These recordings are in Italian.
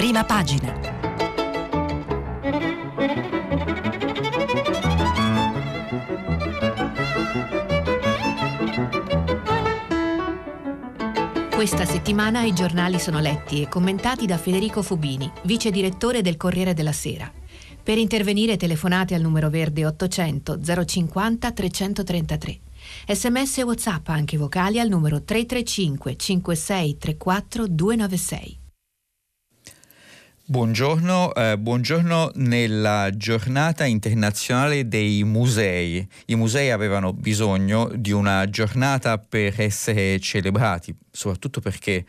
Prima pagina. Questa settimana i giornali sono letti e commentati da Federico Fubini, vice direttore del Corriere della Sera. Per intervenire telefonate al numero verde 800 050 333. Sms e WhatsApp anche vocali al numero 335 5634 296. Buongiorno, eh, buongiorno nella giornata internazionale dei musei. I musei avevano bisogno di una giornata per essere celebrati, soprattutto perché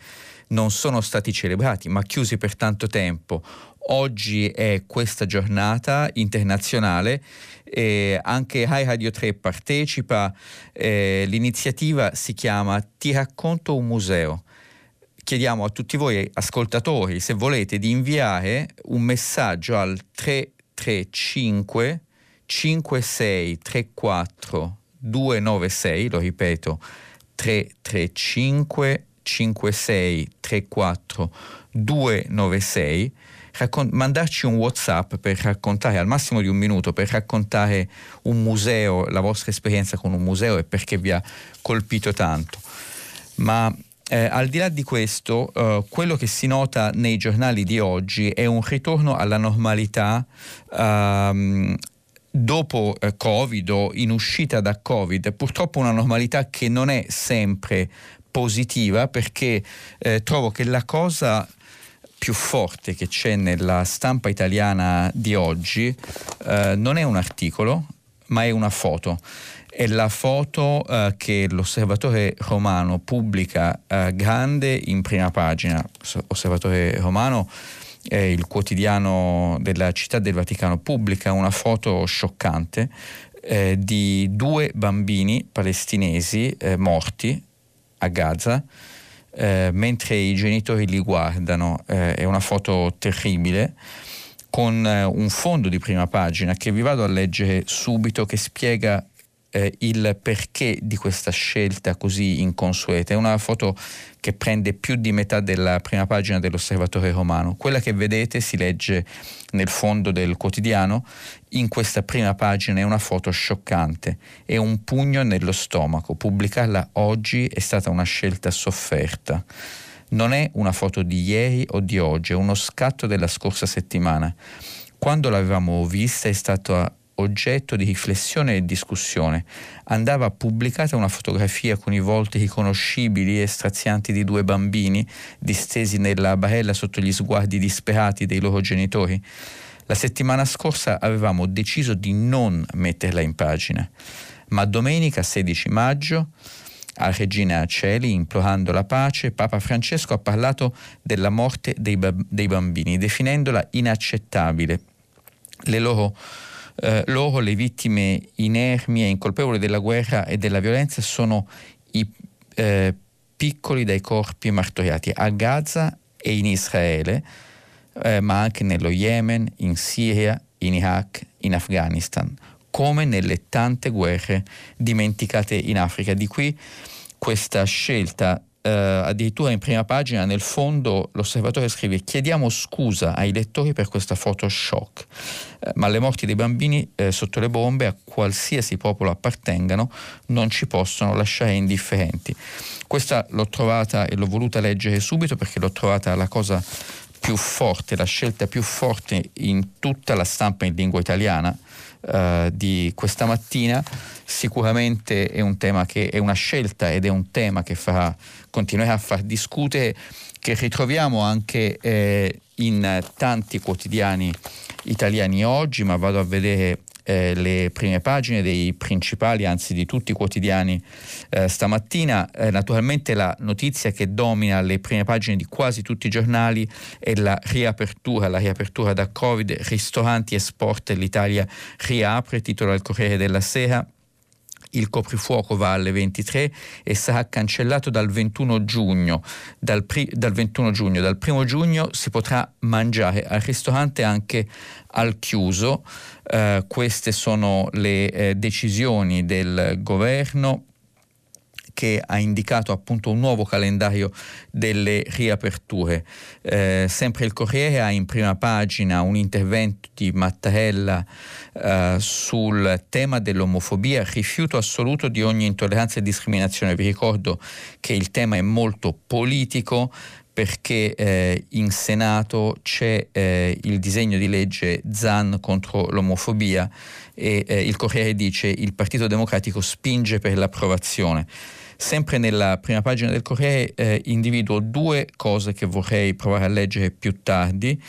non sono stati celebrati, ma chiusi per tanto tempo. Oggi è questa giornata internazionale e anche High Radio 3 partecipa. Eh, l'iniziativa si chiama Ti racconto un museo chiediamo a tutti voi ascoltatori, se volete, di inviare un messaggio al 335 5634 296, lo ripeto, 335 5634 296 raccon- mandarci un whatsapp per raccontare al massimo di un minuto per raccontare un museo la vostra esperienza con un museo e perché vi ha colpito tanto. Ma eh, al di là di questo, eh, quello che si nota nei giornali di oggi è un ritorno alla normalità ehm, dopo eh, Covid o in uscita da Covid. Purtroppo una normalità che non è sempre positiva perché eh, trovo che la cosa più forte che c'è nella stampa italiana di oggi eh, non è un articolo, ma è una foto è la foto eh, che l'osservatore romano pubblica eh, grande in prima pagina. Osservatore romano è il quotidiano della città del Vaticano, pubblica una foto scioccante eh, di due bambini palestinesi eh, morti a Gaza. Eh, mentre i genitori li guardano, eh, è una foto terribile con un fondo di prima pagina che vi vado a leggere subito che spiega eh, il perché di questa scelta così inconsueta. È una foto che prende più di metà della prima pagina dell'Osservatore Romano. Quella che vedete si legge nel fondo del quotidiano. In questa prima pagina è una foto scioccante, è un pugno nello stomaco. Pubblicarla oggi è stata una scelta sofferta. Non è una foto di ieri o di oggi, è uno scatto della scorsa settimana. Quando l'avevamo vista è stata oggetto di riflessione e discussione. Andava pubblicata una fotografia con i volti riconoscibili e strazianti di due bambini distesi nella barella sotto gli sguardi disperati dei loro genitori. La settimana scorsa avevamo deciso di non metterla in pagina, ma domenica 16 maggio a Regina Aceli, implorando la pace, Papa Francesco ha parlato della morte dei bambini, definendola inaccettabile. Le loro eh, loro, le vittime inermi e incolpevoli della guerra e della violenza, sono i eh, piccoli dai corpi martoriati a Gaza e in Israele, eh, ma anche nello Yemen, in Siria, in Iraq, in Afghanistan, come nelle tante guerre dimenticate in Africa. Di qui questa scelta Uh, addirittura in prima pagina nel fondo l'osservatore scrive chiediamo scusa ai lettori per questa foto shock uh, ma le morti dei bambini uh, sotto le bombe a qualsiasi popolo appartengano non ci possono lasciare indifferenti. Questa l'ho trovata e l'ho voluta leggere subito perché l'ho trovata la cosa più forte la scelta più forte in tutta la stampa in lingua italiana uh, di questa mattina. Sicuramente è un tema che è una scelta ed è un tema che farà, continuerà a far discutere, che ritroviamo anche eh, in tanti quotidiani italiani oggi, ma vado a vedere eh, le prime pagine dei principali, anzi di tutti i quotidiani eh, stamattina. Eh, naturalmente la notizia che domina le prime pagine di quasi tutti i giornali è la riapertura, la riapertura da Covid, ristoranti e sport, l'Italia riapre, titola il Corriere della Sera il coprifuoco va alle 23 e sarà cancellato dal 21 giugno. Dal, pri- dal 21 giugno. Dal primo giugno si potrà mangiare al ristorante anche al chiuso. Uh, queste sono le eh, decisioni del governo che ha indicato appunto un nuovo calendario delle riaperture. Eh, sempre il Corriere ha in prima pagina un intervento di Mattarella eh, sul tema dell'omofobia, rifiuto assoluto di ogni intolleranza e discriminazione. Vi ricordo che il tema è molto politico perché eh, in Senato c'è eh, il disegno di legge ZAN contro l'omofobia e eh, il Corriere dice il Partito Democratico spinge per l'approvazione. Sempre nella prima pagina del Corriere eh, individuo due cose che vorrei provare a leggere più tardi.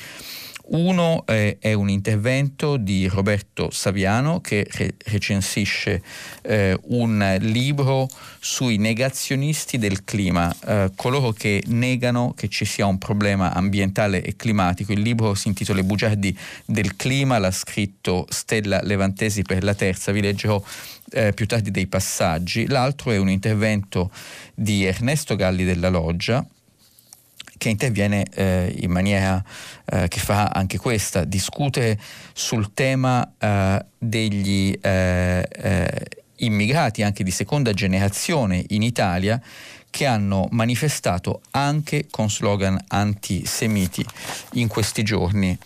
Uno eh, è un intervento di Roberto Saviano che re- recensisce eh, un libro sui negazionisti del clima, eh, coloro che negano che ci sia un problema ambientale e climatico. Il libro si intitola I bugiardi del clima, l'ha scritto Stella Levantesi per la terza, vi leggerò eh, più tardi dei passaggi. L'altro è un intervento di Ernesto Galli della Loggia che interviene eh, in maniera eh, che fa anche questa, discute sul tema eh, degli eh, eh, immigrati anche di seconda generazione in Italia che hanno manifestato anche con slogan antisemiti in questi giorni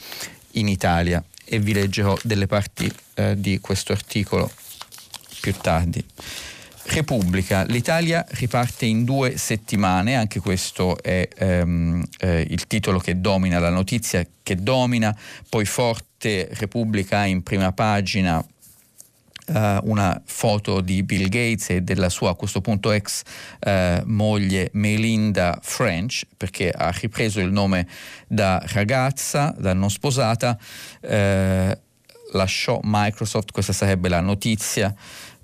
in Italia e vi leggerò delle parti eh, di questo articolo più tardi. Repubblica, l'Italia riparte in due settimane, anche questo è ehm, eh, il titolo che domina, la notizia che domina, poi forte Repubblica in prima pagina Uh, una foto di Bill Gates e della sua a questo punto ex uh, moglie Melinda French perché ha ripreso il nome da ragazza, da non sposata, uh, lasciò Microsoft, questa sarebbe la notizia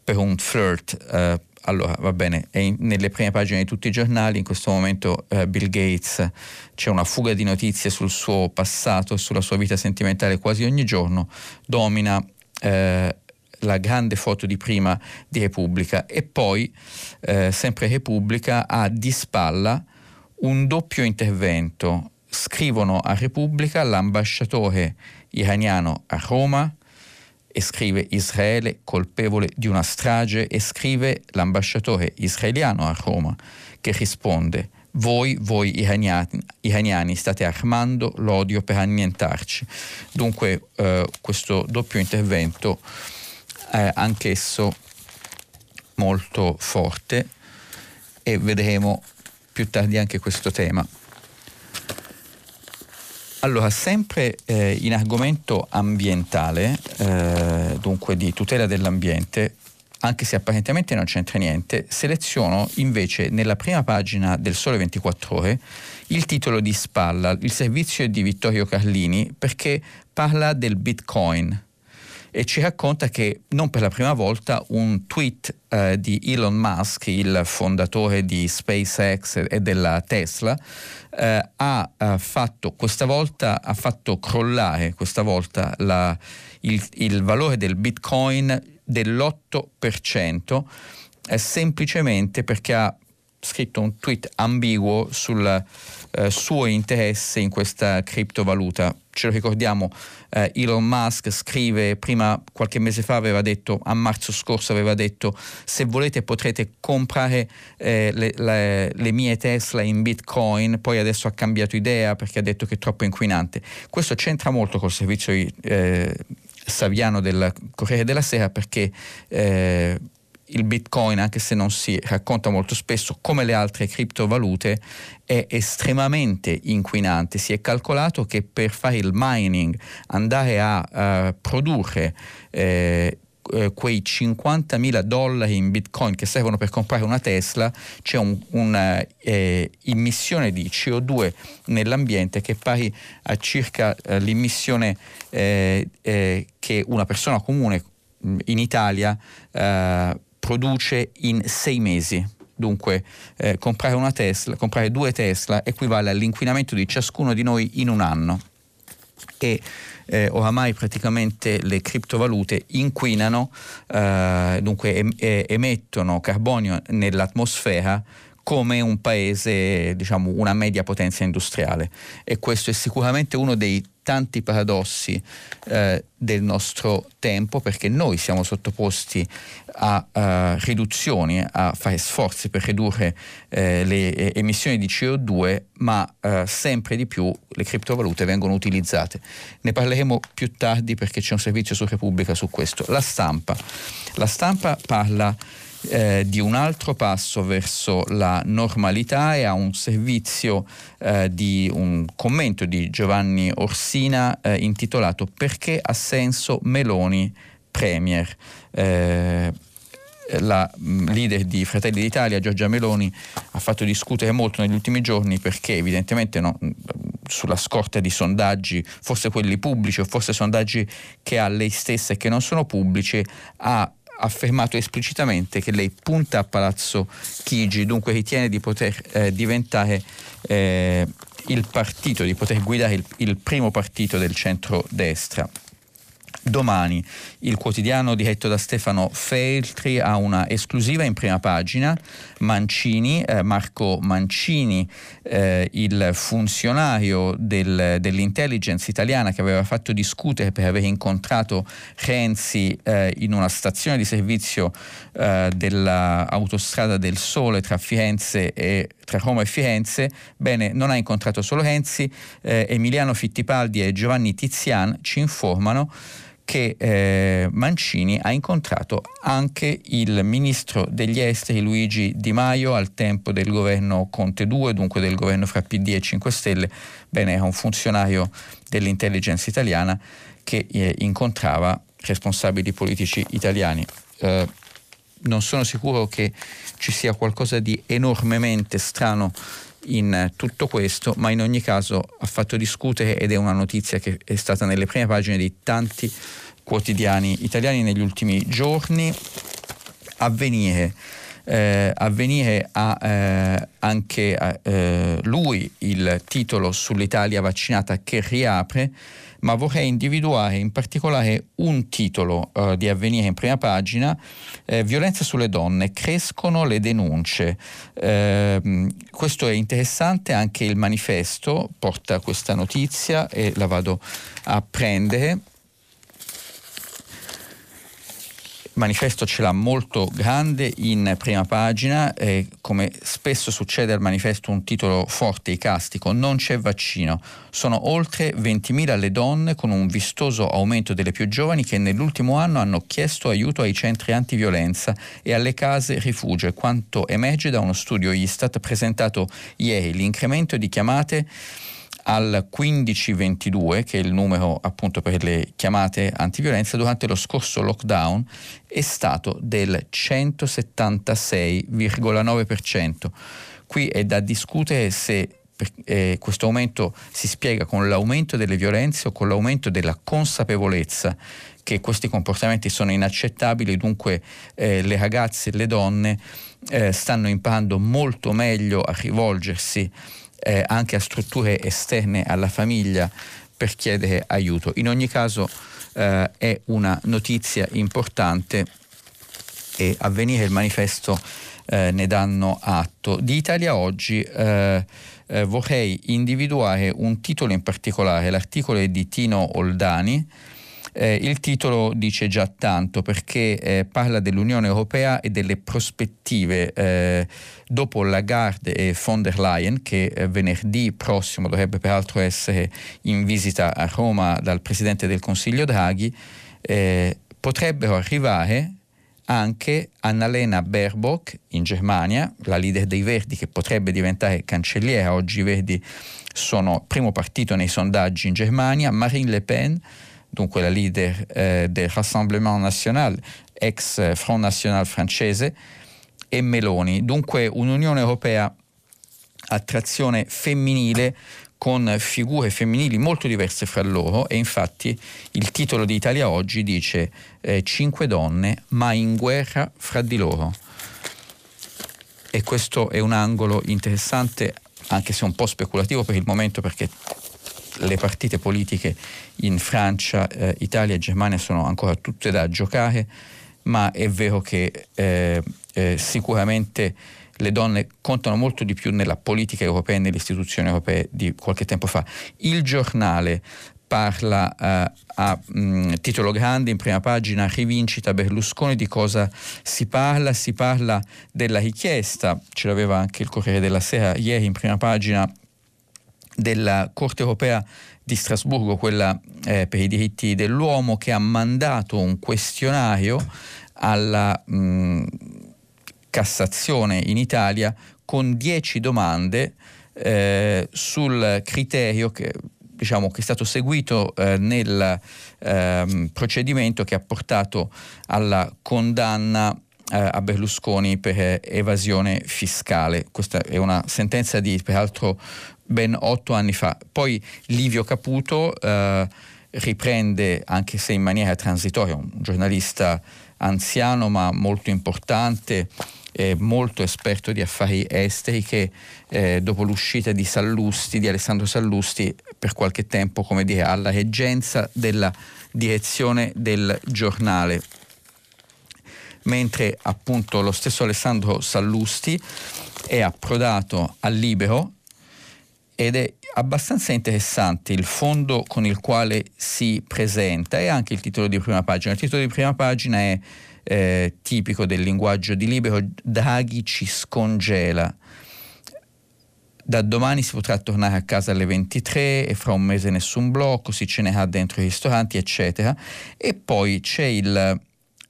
per un flirt. Eh, allora, va bene, è in, nelle prime pagine di tutti i giornali, in questo momento eh, Bill Gates c'è una fuga di notizie sul suo passato e sulla sua vita sentimentale quasi ogni giorno, domina eh, la grande foto di prima di Repubblica e poi, eh, sempre Repubblica, ha di spalla un doppio intervento. Scrivono a Repubblica l'ambasciatore iraniano a Roma, e scrive Israele colpevole di una strage e scrive l'ambasciatore israeliano a Roma che risponde voi, voi iraniani, iraniani state armando l'odio per annientarci. Dunque eh, questo doppio intervento è anch'esso molto forte e vedremo più tardi anche questo tema. Allora, sempre eh, in argomento ambientale, eh, dunque di tutela dell'ambiente, anche se apparentemente non c'entra niente, seleziono invece nella prima pagina del Sole 24 Ore il titolo di spalla, il servizio di Vittorio Carlini, perché parla del Bitcoin e ci racconta che non per la prima volta un tweet eh, di Elon Musk, il fondatore di SpaceX e della Tesla, eh, ha eh, fatto questa volta ha fatto crollare questa volta la, il, il, valore del bitcoin dell'8% eh, semplicemente perché ha scritto un tweet ambiguo sul eh, suo interesse in questa criptovaluta. Ce lo ricordiamo, eh, Elon Musk scrive, prima qualche mese fa aveva detto, a marzo scorso aveva detto, se volete potrete comprare eh, le, le, le, mie Tesla in Bitcoin, poi adesso ha cambiato idea perché ha detto che è troppo inquinante. Questo c'entra molto col servizio eh, Saviano del Corriere della Sera perché eh, il Bitcoin, anche se non si racconta molto spesso, come le altre criptovalute, è estremamente inquinante. Si è calcolato che per fare il mining, andare a uh, produrre eh, eh, quei 50.000 dollari in bitcoin che servono per comprare una Tesla, c'è un'immissione un, eh, di CO2 nell'ambiente che è pari a circa eh, l'immissione eh, eh, che una persona comune in Italia produce in sei mesi. Dunque, eh, comprare una Tesla, comprare due Tesla equivale all'inquinamento di ciascuno di noi in un anno. E eh, oramai praticamente le criptovalute inquinano, eh, dunque em- emettono carbonio nell'atmosfera come un paese, diciamo, una media potenza industriale. E questo è sicuramente uno dei tanti paradossi eh, del nostro tempo perché noi siamo sottoposti a, a riduzioni, a fare sforzi per ridurre eh, le eh, emissioni di CO2, ma eh, sempre di più le criptovalute vengono utilizzate. Ne parleremo più tardi perché c'è un servizio su Repubblica su questo. La stampa. La stampa parla eh, di un altro passo verso la normalità e ha un servizio eh, di un commento di Giovanni Orsina eh, intitolato Perché ha senso Meloni Premier? Eh, la mm, leader di Fratelli d'Italia, Giorgia Meloni, ha fatto discutere molto negli ultimi giorni perché evidentemente no, sulla scorta di sondaggi, forse quelli pubblici o forse sondaggi che ha lei stessa e che non sono pubblici, ha affermato esplicitamente che lei punta a Palazzo Chigi, dunque ritiene di poter eh, diventare eh, il partito, di poter guidare il, il primo partito del centro-destra. Domani il quotidiano diretto da Stefano Feltri ha una esclusiva in prima pagina. Mancini, eh, Marco Mancini, eh, il funzionario del, dell'intelligence italiana che aveva fatto discutere per aver incontrato Renzi eh, in una stazione di servizio eh, dell'autostrada del Sole tra Firenze e tra Roma e Firenze, bene, non ha incontrato solo Renzi, eh, Emiliano Fittipaldi e Giovanni Tizian ci informano che eh, Mancini ha incontrato anche il ministro degli esteri Luigi Di Maio al tempo del governo Conte 2, dunque del governo fra PD e 5 Stelle. Bene, era un funzionario dell'intelligence italiana che eh, incontrava responsabili politici italiani. Eh, non sono sicuro che ci sia qualcosa di enormemente strano in tutto questo, ma in ogni caso ha fatto discutere ed è una notizia che è stata nelle prime pagine di tanti quotidiani italiani negli ultimi giorni. Avvenire. Eh, avvenire ha eh, anche eh, lui il titolo sull'Italia vaccinata che riapre ma vorrei individuare in particolare un titolo uh, di avvenire in prima pagina, eh, violenza sulle donne, crescono le denunce. Eh, questo è interessante, anche il manifesto porta questa notizia e la vado a prendere. Manifesto ce l'ha molto grande in prima pagina, eh, come spesso succede al manifesto un titolo forte e castico, non c'è vaccino. Sono oltre 20.000 le donne con un vistoso aumento delle più giovani che nell'ultimo anno hanno chiesto aiuto ai centri antiviolenza e alle case rifugio quanto emerge da uno studio Istat presentato ieri. L'incremento di chiamate al 1522, che è il numero appunto per le chiamate antiviolenza, durante lo scorso lockdown è stato del 176,9%. Qui è da discutere se eh, questo aumento si spiega con l'aumento delle violenze o con l'aumento della consapevolezza che questi comportamenti sono inaccettabili, dunque eh, le ragazze e le donne eh, stanno imparando molto meglio a rivolgersi eh, anche a strutture esterne alla famiglia per chiedere aiuto. In ogni caso eh, è una notizia importante e a venire il manifesto eh, ne danno atto. Di Italia Oggi eh, eh, vorrei individuare un titolo in particolare, l'articolo è di Tino Oldani, eh, il titolo dice già tanto perché eh, parla dell'Unione Europea e delle prospettive eh, dopo Lagarde e von der Leyen che eh, venerdì prossimo dovrebbe peraltro essere in visita a Roma dal Presidente del Consiglio Draghi, eh, potrebbero arrivare anche Annalena Baerbock in Germania, la leader dei Verdi che potrebbe diventare cancelliera, oggi i Verdi sono primo partito nei sondaggi in Germania, Marine Le Pen, dunque la leader eh, del Rassemblement National, ex Front National francese, e Meloni. Dunque un'Unione Europea a trazione femminile con figure femminili molto diverse fra loro e infatti il titolo di Italia Oggi dice eh, Cinque donne ma in guerra fra di loro. E questo è un angolo interessante, anche se un po' speculativo per il momento perché le partite politiche in Francia, eh, Italia e Germania sono ancora tutte da giocare, ma è vero che eh, eh, sicuramente le donne contano molto di più nella politica europea e nelle istituzioni europee di qualche tempo fa. Il giornale parla eh, a mh, titolo grande in prima pagina rivincita Berlusconi di cosa si parla si parla della richiesta ce l'aveva anche il Corriere della Sera ieri in prima pagina della Corte europea di Strasburgo, quella eh, per i diritti dell'uomo, che ha mandato un questionario alla mh, Cassazione in Italia con 10 domande eh, sul criterio che, diciamo, che, è stato seguito eh, nel ehm, procedimento che ha portato alla condanna eh, a Berlusconi per evasione fiscale. Questa è una sentenza di peraltro ben otto anni fa. Poi Livio Caputo eh, riprende, anche se in maniera transitoria, un giornalista anziano ma molto importante, eh, molto esperto di affari esteri che eh, dopo l'uscita di Sallusti, di Alessandro Sallusti, per qualche tempo, come dire, alla reggenza della direzione del giornale. Mentre appunto lo stesso Alessandro Sallusti è approdato al libero ed è abbastanza interessante il fondo con il quale si presenta e anche il titolo di prima pagina. Il titolo di prima pagina è eh, tipico del linguaggio di Libero, Draghi ci scongela. Da domani si potrà tornare a casa alle 23 e fra un mese nessun blocco, si cenerà dentro i ristoranti, eccetera. E poi c'è il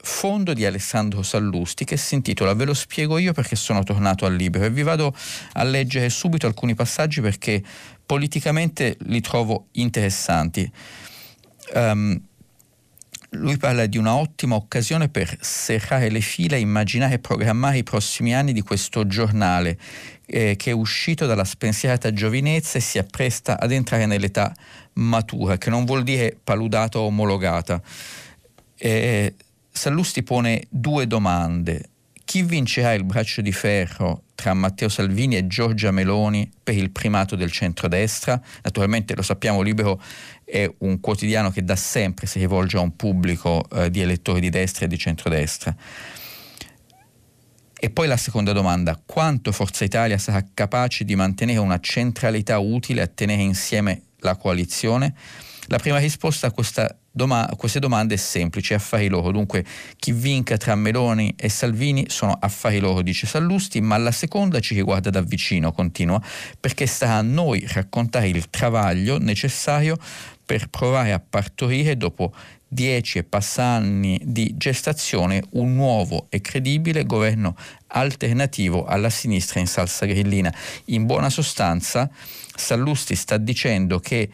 fondo di Alessandro Sallusti che si intitola Ve lo spiego io perché sono tornato al libro e vi vado a leggere subito alcuni passaggi perché politicamente li trovo interessanti. Um, lui parla di una ottima occasione per serrare le fila immaginare e programmare i prossimi anni di questo giornale eh, che è uscito dalla spensierata giovinezza e si appresta ad entrare nell'età matura, che non vuol dire paludata o omologata. Eh, Sallusti pone due domande. Chi vincerà il braccio di ferro tra Matteo Salvini e Giorgia Meloni per il primato del centrodestra? Naturalmente lo sappiamo, Libero è un quotidiano che da sempre si rivolge a un pubblico eh, di elettori di destra e di centrodestra. E poi la seconda domanda, quanto Forza Italia sarà capace di mantenere una centralità utile a tenere insieme la coalizione? La prima risposta a Doma- queste domande è semplice, affari loro. Dunque, chi vinca tra Meloni e Salvini sono affari loro, dice Sallusti, ma la seconda ci riguarda da vicino, continua, perché sta a noi raccontare il travaglio necessario per provare a partorire dopo dieci e passa anni di gestazione un nuovo e credibile governo alternativo alla sinistra in salsa grillina. In buona sostanza, Sallusti sta dicendo che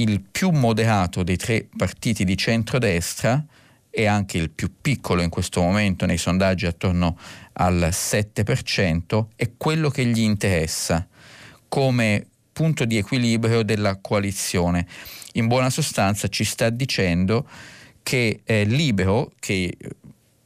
il più moderato dei tre partiti di centrodestra e anche il più piccolo in questo momento nei sondaggi attorno al 7%, è quello che gli interessa come punto di equilibrio della coalizione. In buona sostanza ci sta dicendo che è libero, che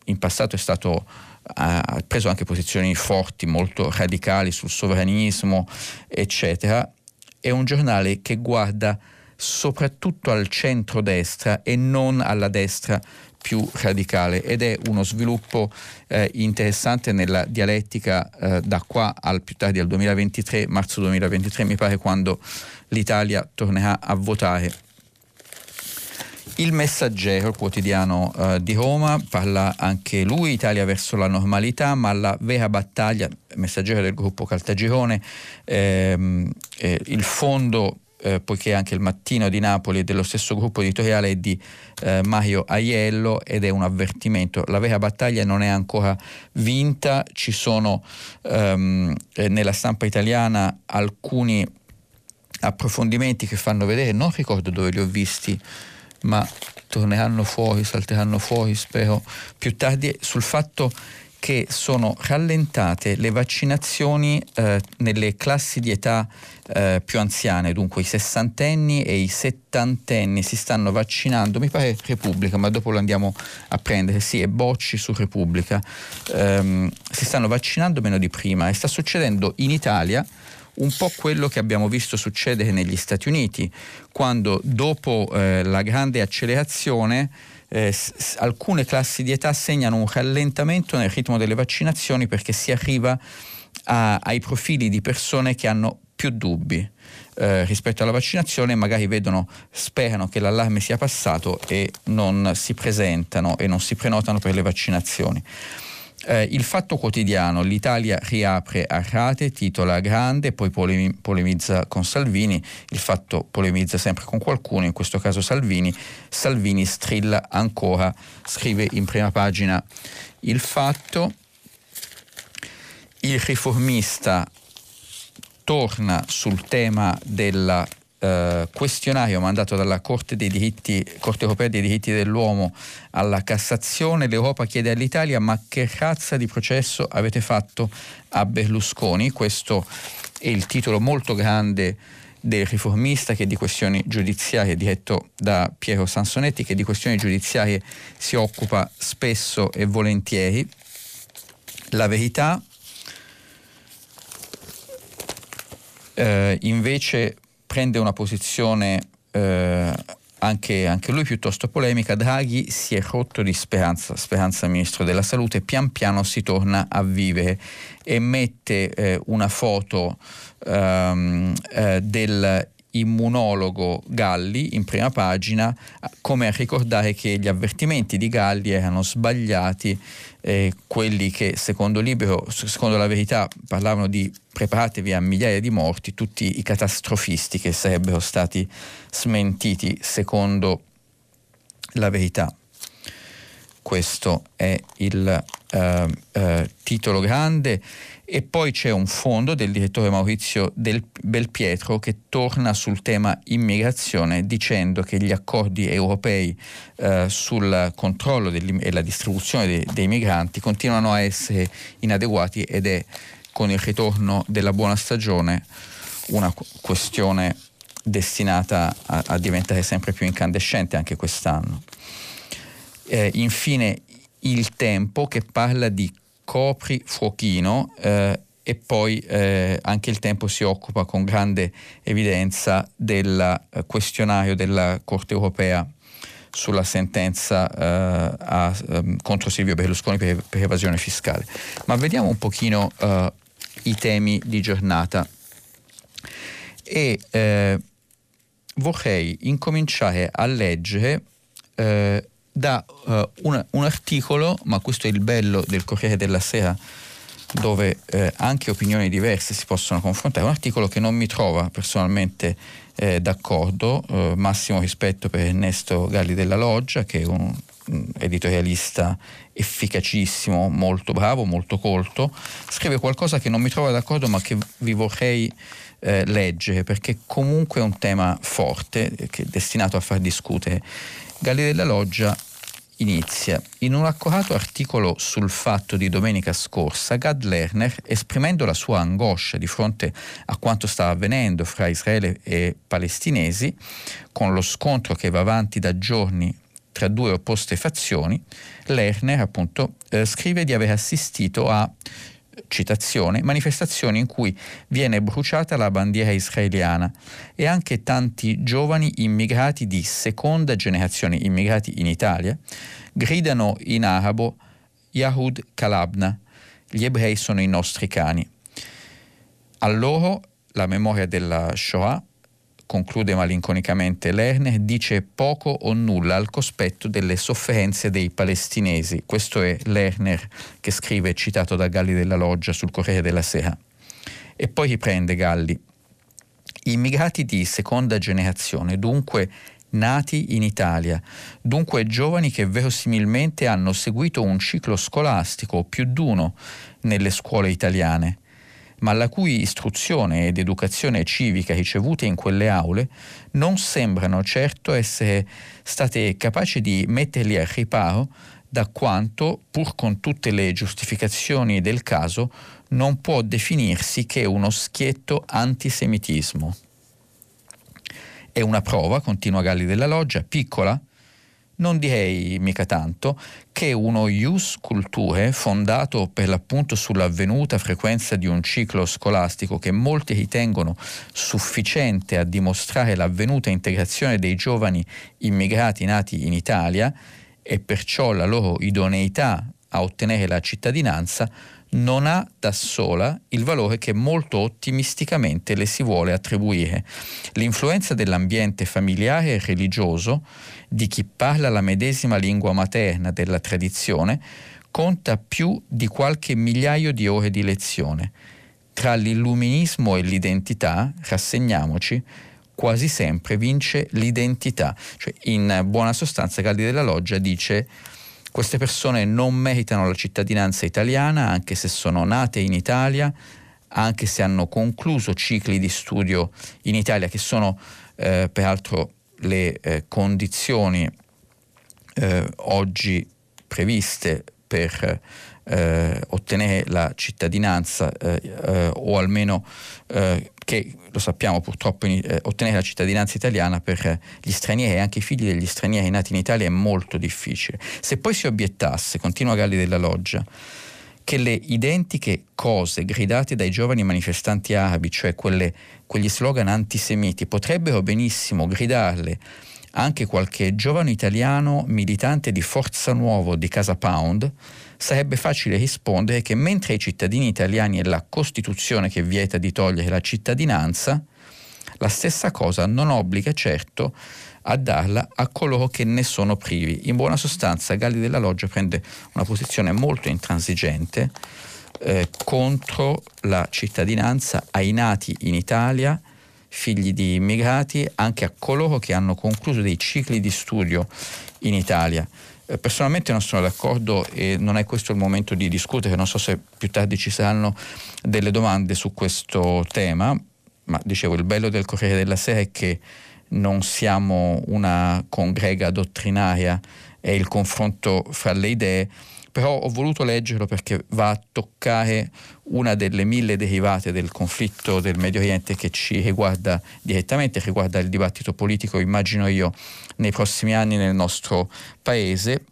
in passato è stato ha preso anche posizioni forti, molto radicali sul sovranismo, eccetera, è un giornale che guarda soprattutto al centro-destra e non alla destra più radicale ed è uno sviluppo eh, interessante nella dialettica eh, da qua al più tardi al 2023, marzo 2023 mi pare quando l'Italia tornerà a votare. Il Messaggero, quotidiano eh, di Roma, parla anche lui, Italia verso la normalità, ma la vera battaglia, Messaggero del gruppo Caltagirone, ehm, eh, il fondo eh, poiché anche il mattino di Napoli è dello stesso gruppo editoriale di eh, Mario Aiello ed è un avvertimento. La vera battaglia non è ancora vinta, ci sono ehm, eh, nella stampa italiana alcuni approfondimenti che fanno vedere, non ricordo dove li ho visti, ma torneranno fuori, salteranno fuori, spero più tardi, sul fatto che sono rallentate le vaccinazioni eh, nelle classi di età eh, più anziane, dunque i sessantenni e i settantenni si stanno vaccinando, mi pare Repubblica, ma dopo lo andiamo a prendere, sì, è Bocci su Repubblica, ehm, si stanno vaccinando meno di prima e sta succedendo in Italia un po' quello che abbiamo visto succedere negli Stati Uniti, quando dopo eh, la grande accelerazione eh, s- alcune classi di età segnano un rallentamento nel ritmo delle vaccinazioni perché si arriva a- ai profili di persone che hanno più dubbi eh, rispetto alla vaccinazione, magari vedono, sperano che l'allarme sia passato e non si presentano e non si prenotano per le vaccinazioni. Eh, il Fatto Quotidiano, l'Italia riapre a rate, titola grande, poi polemi- polemizza con Salvini, il Fatto polemizza sempre con qualcuno, in questo caso Salvini, Salvini strilla ancora, scrive in prima pagina il Fatto, il riformista torna sul tema del eh, questionario mandato dalla Corte, diritti, Corte, Europea dei diritti dell'uomo alla Cassazione. L'Europa chiede all'Italia ma che razza di processo avete fatto a Berlusconi? Questo è il titolo molto grande del riformista che di questioni giudiziarie, diretto da Piero Sansonetti, che di questioni giudiziarie si occupa spesso e volentieri. La verità eh, invece prende una posizione eh, anche, anche, lui piuttosto polemica, Draghi si è rotto di speranza, speranza ministro della salute, pian piano si torna a vivere e mette eh, una foto ehm, eh, del immunologo Galli in prima pagina come a ricordare che gli avvertimenti di Galli erano sbagliati, eh, quelli che secondo Libero, secondo la verità, parlavano di preparatevi a migliaia di morti, tutti i catastrofisti che sarebbero stati smentiti secondo la verità. Questo è il eh, eh, titolo grande e poi c'è un fondo del direttore Maurizio del Belpietro che torna sul tema immigrazione dicendo che gli accordi europei eh, sul controllo e la distribuzione dei, dei migranti continuano a essere inadeguati ed è con il ritorno della buona stagione una questione destinata a, a diventare sempre più incandescente anche quest'anno. Eh, infine il tempo che parla di copri fuochino eh, e poi eh, anche il tempo si occupa con grande evidenza del eh, questionario della Corte europea sulla sentenza eh, a, um, contro Silvio Berlusconi per, per, evasione fiscale. Ma vediamo un pochino uh, i temi di giornata. E eh, vorrei incominciare a leggere eh, da uh, un, un, articolo, ma questo è il bello del Corriere della Sera, dove eh, anche opinioni diverse si possono confrontare, un articolo che non mi trova personalmente eh, d'accordo, eh, massimo rispetto per Ernesto Galli della Loggia, che è un editorialista efficacissimo, molto bravo, molto colto, scrive qualcosa che non mi trova d'accordo ma che vi vorrei eh, leggere perché comunque è un tema forte che è destinato a far discutere Galli della Loggia inizia. In un accorato articolo sul fatto di domenica scorsa, Gad Lerner, esprimendo la sua angoscia di fronte a quanto stava avvenendo fra Israele e palestinesi, con lo scontro che va avanti da giorni tra due opposte fazioni, Lerner appunto eh, scrive di aver assistito a citazione, manifestazioni in cui viene bruciata la bandiera israeliana e anche tanti giovani immigrati di seconda generazione immigrati in Italia gridano in arabo Yahud Kalabna, gli ebrei sono i nostri cani. A loro la memoria della Shoah conclude malinconicamente Lerner, dice poco o nulla al cospetto delle sofferenze dei palestinesi. Questo è Lerner che scrive, citato da Galli della Loggia sul Corriere della Sera. E poi riprende Galli. Immigrati di seconda generazione, dunque nati in Italia, dunque giovani che verosimilmente hanno seguito un ciclo scolastico o più d'uno nelle scuole italiane ma la cui istruzione ed educazione civica ricevute in quelle aule non sembrano certo essere state capaci di metterli al riparo da quanto, pur con tutte le giustificazioni del caso, non può definirsi che uno schietto antisemitismo. È una prova, continua Galli della Loggia, piccola, non direi mica tanto, che uno ius culture fondato per l'appunto sull'avvenuta frequenza di un ciclo scolastico che molti ritengono sufficiente a dimostrare l'avvenuta integrazione dei giovani immigrati nati in Italia e perciò la loro idoneità a ottenere la cittadinanza, non ha da sola il valore che molto ottimisticamente le si vuole attribuire. L'influenza dell'ambiente familiare e religioso, di chi parla la medesima lingua materna della tradizione, conta più di qualche migliaio di ore di lezione. Tra l'illuminismo e l'identità, rassegniamoci, quasi sempre vince l'identità. Cioè, in buona sostanza Galli della Loggia dice queste persone non meritano la cittadinanza italiana anche se sono nate in Italia, anche se hanno concluso cicli di studio in Italia che sono eh, peraltro le eh, condizioni eh, oggi previste per eh, ottenere la cittadinanza eh, eh, o almeno eh, che lo sappiamo purtroppo eh, ottenere la cittadinanza italiana per gli stranieri e anche i figli degli stranieri nati in Italia è molto difficile. Se poi si obiettasse, continua Galli della Loggia, che le identiche cose gridate dai giovani manifestanti arabi, cioè quelle, quegli slogan antisemiti, potrebbero benissimo gridarle anche qualche giovane italiano militante di Forza Nuovo di Casa Pound, sarebbe facile rispondere che mentre ai cittadini italiani è la Costituzione che vieta di togliere la cittadinanza, la stessa cosa non obbliga certo a darla a coloro che ne sono privi. In buona sostanza Galli della Loggia prende una posizione molto intransigente eh, contro la cittadinanza ai nati in Italia, figli di immigrati, anche a coloro che hanno concluso dei cicli di studio in Italia. Eh, personalmente non sono d'accordo e non è questo il momento di discutere, non so se più tardi ci saranno delle domande su questo tema, ma dicevo il bello del Corriere della Sera è che non siamo una congrega dottrinaria, è il confronto fra le idee, però ho voluto leggerlo perché va a toccare una delle mille derivate del conflitto del Medio Oriente che ci riguarda direttamente, riguarda il dibattito politico, immagino io, nei prossimi anni nel nostro paese.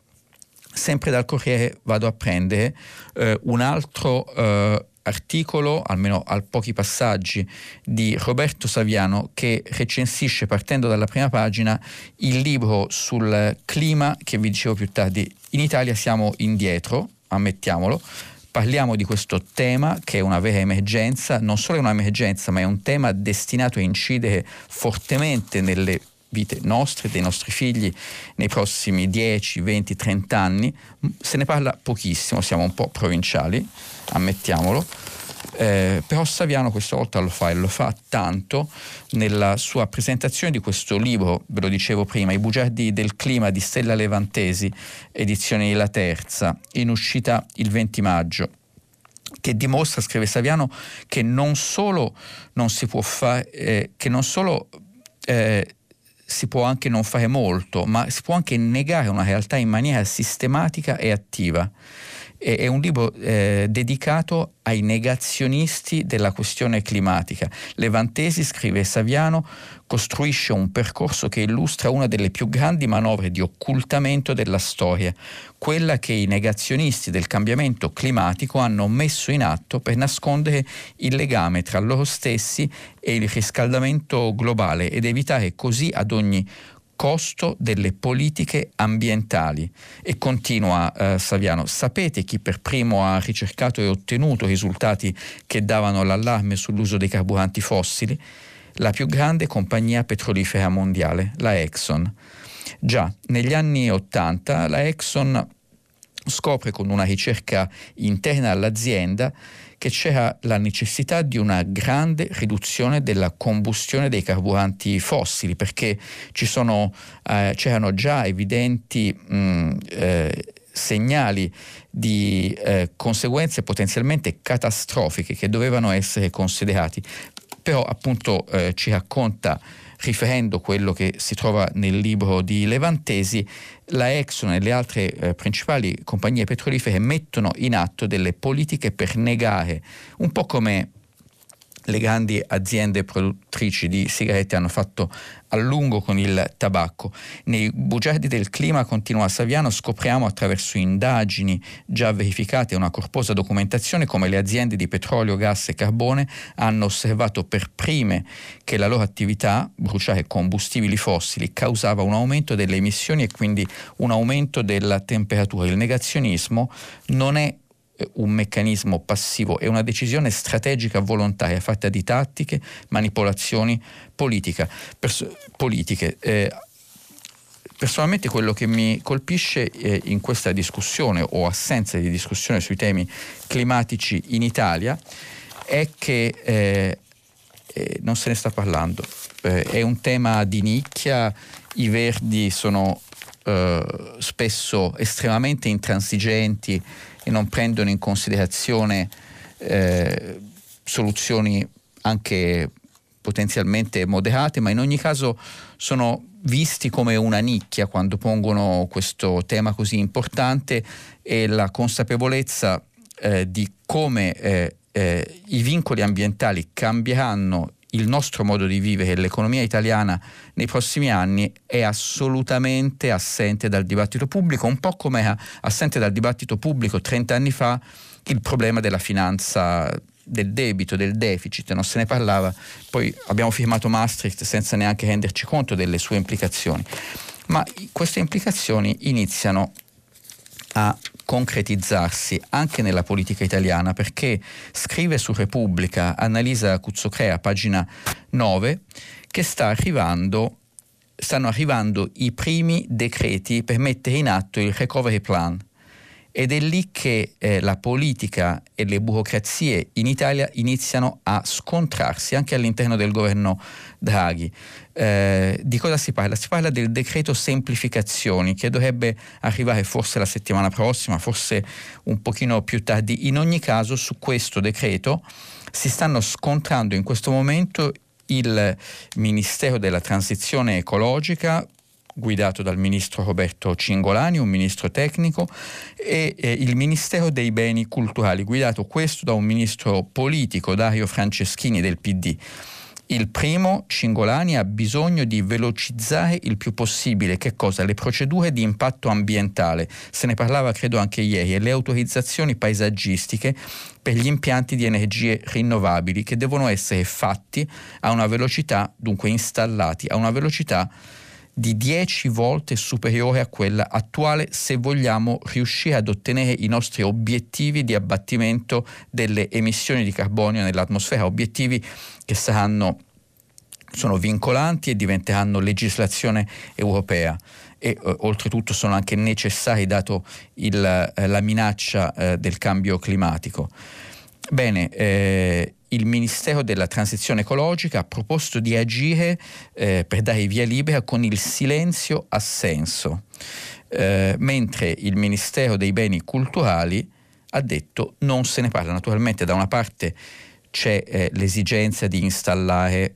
Sempre dal Corriere vado a prendere eh, un altro eh, articolo, almeno a pochi passaggi, di Roberto Saviano che recensisce partendo dalla prima pagina il libro sul clima che vi dicevo più tardi. In Italia siamo indietro, ammettiamolo, parliamo di questo tema che è una vera emergenza, non solo è un'emergenza, ma è un tema destinato a incidere fortemente nelle vite nostre, dei nostri figli nei prossimi 10, 20, 30 anni. Se ne parla pochissimo, siamo un po' provinciali, ammettiamolo. Eh, però Saviano questa volta lo fa e lo fa tanto nella sua presentazione di questo libro, ve lo dicevo prima, I bugiardi del clima di Stella Levantesi, edizione La Terza, in uscita il 20 maggio che dimostra, scrive Saviano, che non solo non si può fare, eh, che non solo eh, si può anche non fare molto, ma si può anche negare una realtà in maniera sistematica e attiva è un libro eh, dedicato ai negazionisti della questione climatica. Levantesi, scrive Saviano, costruisce un percorso che illustra una delle più grandi manovre di occultamento della storia, quella che i negazionisti del cambiamento climatico hanno messo in atto per nascondere il legame tra loro stessi e il riscaldamento globale ed evitare così ad ogni delle politiche ambientali. E continua eh, Saviano, sapete chi per primo ha ricercato e ottenuto risultati che davano l'allarme sull'uso dei carburanti fossili? La più grande compagnia petrolifera mondiale, la Exxon. Già, negli anni 80 la Exxon scopre con una ricerca interna all'azienda che c'era la necessità di una grande riduzione della combustione dei carburanti fossili perché sono, eh, c'erano già evidenti mh, eh, segnali di eh, conseguenze potenzialmente catastrofiche che dovevano essere considerati. Però appunto eh, ci racconta riferendo quello che si trova nel libro di Levantesi, la Exxon e le altre eh, principali compagnie petrolifere mettono in atto delle politiche per negare, un po' come le grandi aziende produttrici di sigarette hanno fatto a lungo con il tabacco. Nei bugiardi del clima, continua Saviano, scopriamo attraverso indagini già verificate e una corposa documentazione come le aziende di petrolio, gas e carbone hanno osservato per prime che la loro attività, bruciare combustibili fossili, causava un aumento delle emissioni e quindi un aumento della temperatura. Il negazionismo non è un meccanismo passivo, è una decisione strategica volontaria fatta di tattiche, manipolazioni politica, pers- politiche. Eh, personalmente quello che mi colpisce eh, in questa discussione o assenza di discussione sui temi climatici in Italia è che eh, eh, non se ne sta parlando. Eh, è un tema di nicchia, i verdi sono eh, spesso estremamente intransigenti e non prendono in considerazione eh, soluzioni anche potenzialmente moderate, ma in ogni caso sono visti come una nicchia quando pongono questo tema così importante e la consapevolezza eh, di come eh, eh, i vincoli ambientali cambieranno il nostro modo di vivere e l'economia italiana nei prossimi anni è assolutamente assente dal dibattito pubblico, un po' come era assente dal dibattito pubblico 30 anni fa il problema della finanza del debito, del deficit, non se ne parlava, poi abbiamo firmato Maastricht senza neanche renderci conto delle sue implicazioni, ma queste implicazioni iniziano a concretizzarsi anche nella politica italiana perché scrive su Repubblica Annalisa Cuzzocrea, pagina 9, che sta arrivando, stanno arrivando i primi decreti per mettere in atto il recovery plan ed è lì che eh, la politica e le burocrazie in Italia iniziano a scontrarsi anche all'interno del governo Draghi. Eh, di cosa si parla? Si parla del decreto semplificazioni che dovrebbe arrivare forse la settimana prossima, forse un pochino più tardi. In ogni caso su questo decreto si stanno scontrando in questo momento il Ministero della Transizione Ecologica guidato dal ministro Roberto Cingolani, un ministro tecnico, e eh, il Ministero dei Beni Culturali, guidato questo da un ministro politico, Dario Franceschini del PD. Il primo, Cingolani, ha bisogno di velocizzare il più possibile cosa? le procedure di impatto ambientale, se ne parlava credo anche ieri, e le autorizzazioni paesaggistiche per gli impianti di energie rinnovabili che devono essere fatti a una velocità, dunque installati a una velocità di 10 volte superiore a quella attuale se vogliamo riuscire ad ottenere i nostri obiettivi di abbattimento delle emissioni di carbonio nell'atmosfera, obiettivi che saranno sono vincolanti e diventeranno legislazione europea e eh, oltretutto sono anche necessari dato il, eh, la minaccia eh, del cambio climatico. Bene, eh, il Ministero della Transizione Ecologica ha proposto di agire eh, per dare via libera con il silenzio assenso, eh, mentre il Ministero dei Beni Culturali ha detto non se ne parla. Naturalmente da una parte c'è eh, l'esigenza di installare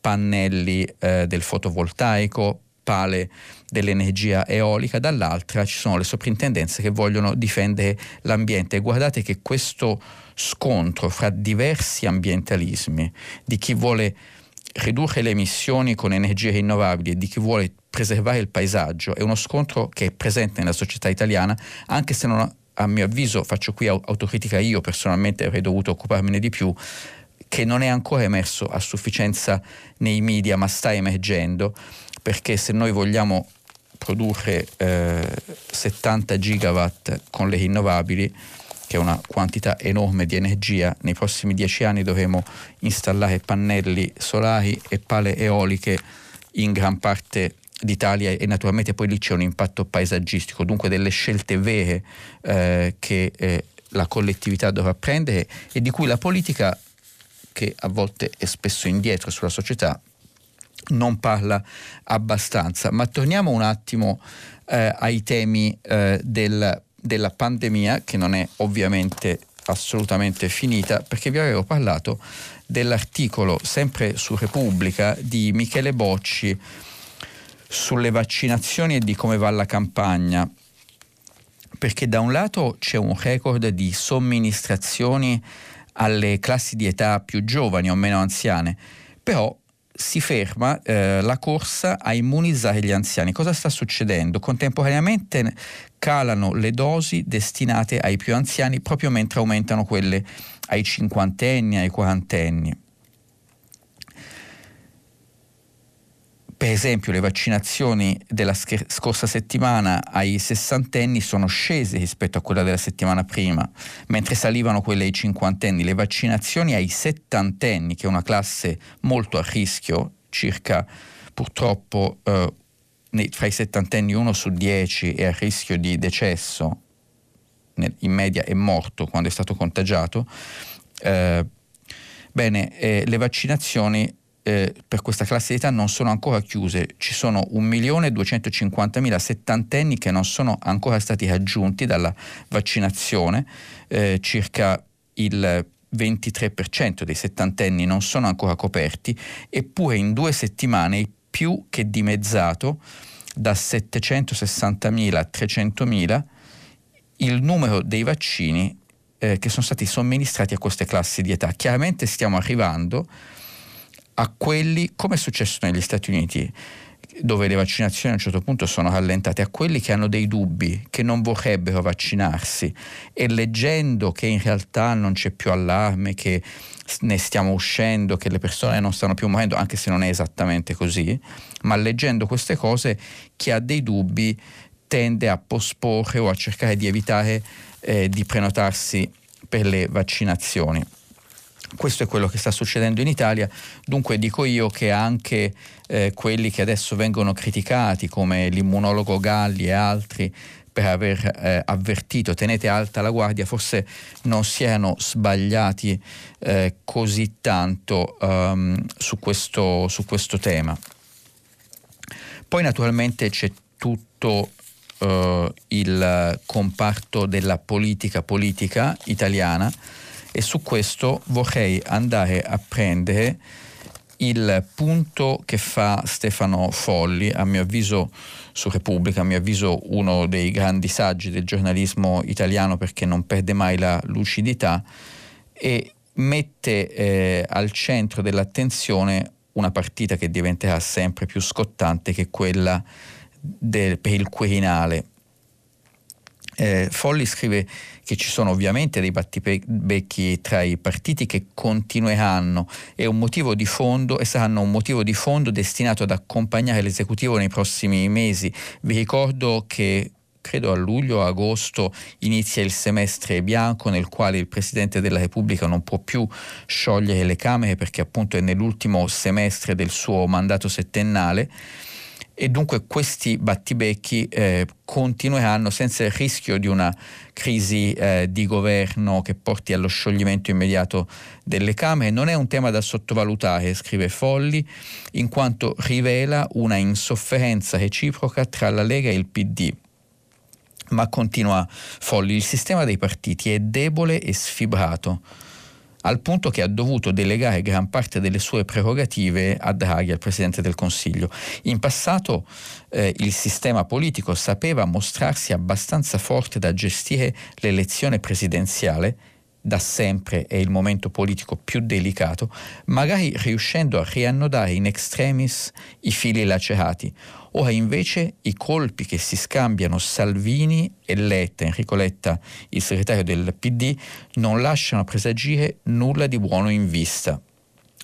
pannelli eh, del fotovoltaico, pale dell'energia eolica, dall'altra ci sono le soprintendenze che vogliono difendere l'ambiente. guardate che questo scontro fra diversi ambientalismi, di chi vuole ridurre le emissioni con energie rinnovabili e di chi vuole preservare il paesaggio, è uno scontro che è presente nella società italiana, anche se non, a mio avviso, faccio qui autocritica io personalmente, avrei dovuto occuparmene di più, che non è ancora emerso a sufficienza nei media, ma sta emergendo, perché se noi vogliamo produrre eh, 70 gigawatt con le rinnovabili, che è una quantità enorme di energia, nei prossimi dieci anni dovremo installare pannelli solari e pale eoliche in gran parte d'Italia e naturalmente poi lì c'è un impatto paesaggistico, dunque delle scelte vere eh, che eh, la collettività dovrà prendere e di cui la politica, che a volte è spesso indietro sulla società, non parla abbastanza. Ma torniamo un attimo eh, ai temi eh, del della pandemia, che non è ovviamente assolutamente finita, perché vi avevo parlato dell'articolo sempre su Repubblica di Michele Bocci sulle vaccinazioni e di come va la campagna. Perché da un lato c'è un record di somministrazioni alle classi di età più giovani o meno anziane, però si ferma eh, la corsa a immunizzare gli anziani. Cosa sta succedendo? Contemporaneamente calano le dosi destinate ai più anziani proprio mentre aumentano quelle ai cinquantenni, ai quarantenni. Per esempio le vaccinazioni della scorsa settimana ai sessantenni sono scese rispetto a quella della settimana prima, mentre salivano quelle ai cinquantenni. Le vaccinazioni ai settantenni, che è una classe molto a rischio, circa purtroppo eh, fra i settantenni uno su dieci è a rischio di decesso, in media è morto quando è stato contagiato. Eh, bene, eh, le vaccinazioni eh, per questa classe di età non sono ancora chiuse, ci sono 1.250.000 settantenni che non sono ancora stati raggiunti dalla vaccinazione, eh, circa il 23% dei settantenni non sono ancora coperti, eppure in due settimane più che dimezzato da 760.000 a 300.000 il numero dei vaccini eh, che sono stati somministrati a queste classi di età. Chiaramente stiamo arrivando a quelli, come è successo negli Stati Uniti, dove le vaccinazioni a un certo punto sono rallentate, a quelli che hanno dei dubbi, che non vorrebbero vaccinarsi e leggendo che in realtà non c'è più allarme, che ne stiamo uscendo, che le persone non stanno più morendo, anche se non è esattamente così, ma leggendo queste cose chi ha dei dubbi tende a posporre o a cercare di evitare eh, di prenotarsi per le vaccinazioni. Questo è quello che sta succedendo in Italia, dunque dico io che anche eh, quelli che adesso vengono criticati come l'immunologo Galli e altri per aver eh, avvertito tenete alta la guardia, forse non si erano sbagliati eh, così tanto um, su, questo, su, questo, tema. Poi naturalmente c'è tutto uh, il comparto della politica politica italiana e su questo vorrei andare a prendere il punto che fa Stefano Folli, a mio avviso su Repubblica, a mio avviso uno dei grandi saggi del giornalismo italiano perché non perde mai la lucidità e mette eh, al centro dell'attenzione una partita che diventerà sempre più scottante che quella del, per il Quirinale. Eh, Folli scrive che ci sono ovviamente dei battibecchi tra i partiti che continueranno e fondo e saranno un motivo di fondo destinato ad accompagnare l'esecutivo nei prossimi mesi. Vi ricordo che credo a luglio o agosto inizia il semestre bianco nel quale il Presidente della Repubblica non può più sciogliere le Camere perché appunto è nell'ultimo semestre del suo mandato settennale e dunque questi battibecchi eh, continueranno senza il rischio di una crisi eh, di governo che porti allo scioglimento immediato delle Camere. Non è un tema da sottovalutare, scrive Folli, in quanto rivela una insofferenza reciproca tra la Lega e il PD. Ma continua Folli, il sistema dei partiti è debole e sfibrato al punto che ha dovuto delegare gran parte delle sue prerogative a Draghi, al Presidente del Consiglio. In passato eh, il sistema politico sapeva mostrarsi abbastanza forte da gestire l'elezione presidenziale da sempre è il momento politico più delicato, magari riuscendo a riannodare in extremis i fili lacerati. Ora invece i colpi che si scambiano Salvini e Letta, Enrico Letta, il segretario del PD, non lasciano presagire nulla di buono in vista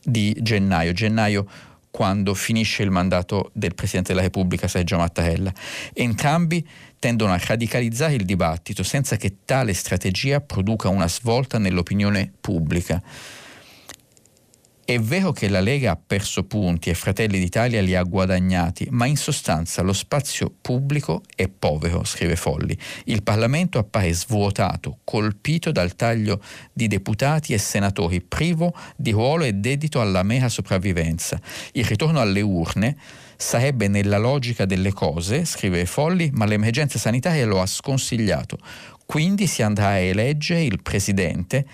di gennaio. Gennaio quando finisce il mandato del Presidente della Repubblica Sergio Mattarella. Entrambi tendono a radicalizzare il dibattito senza che tale strategia produca una svolta nell'opinione pubblica. È vero che la Lega ha perso punti e Fratelli d'Italia li ha guadagnati, ma in sostanza lo spazio pubblico è povero, scrive Folli. Il Parlamento appare svuotato, colpito dal taglio di deputati e senatori, privo di ruolo e dedito alla mera sopravvivenza. Il ritorno alle urne sarebbe nella logica delle cose, scrive Folli, ma l'emergenza sanitaria lo ha sconsigliato. Quindi si andrà a eleggere il presidente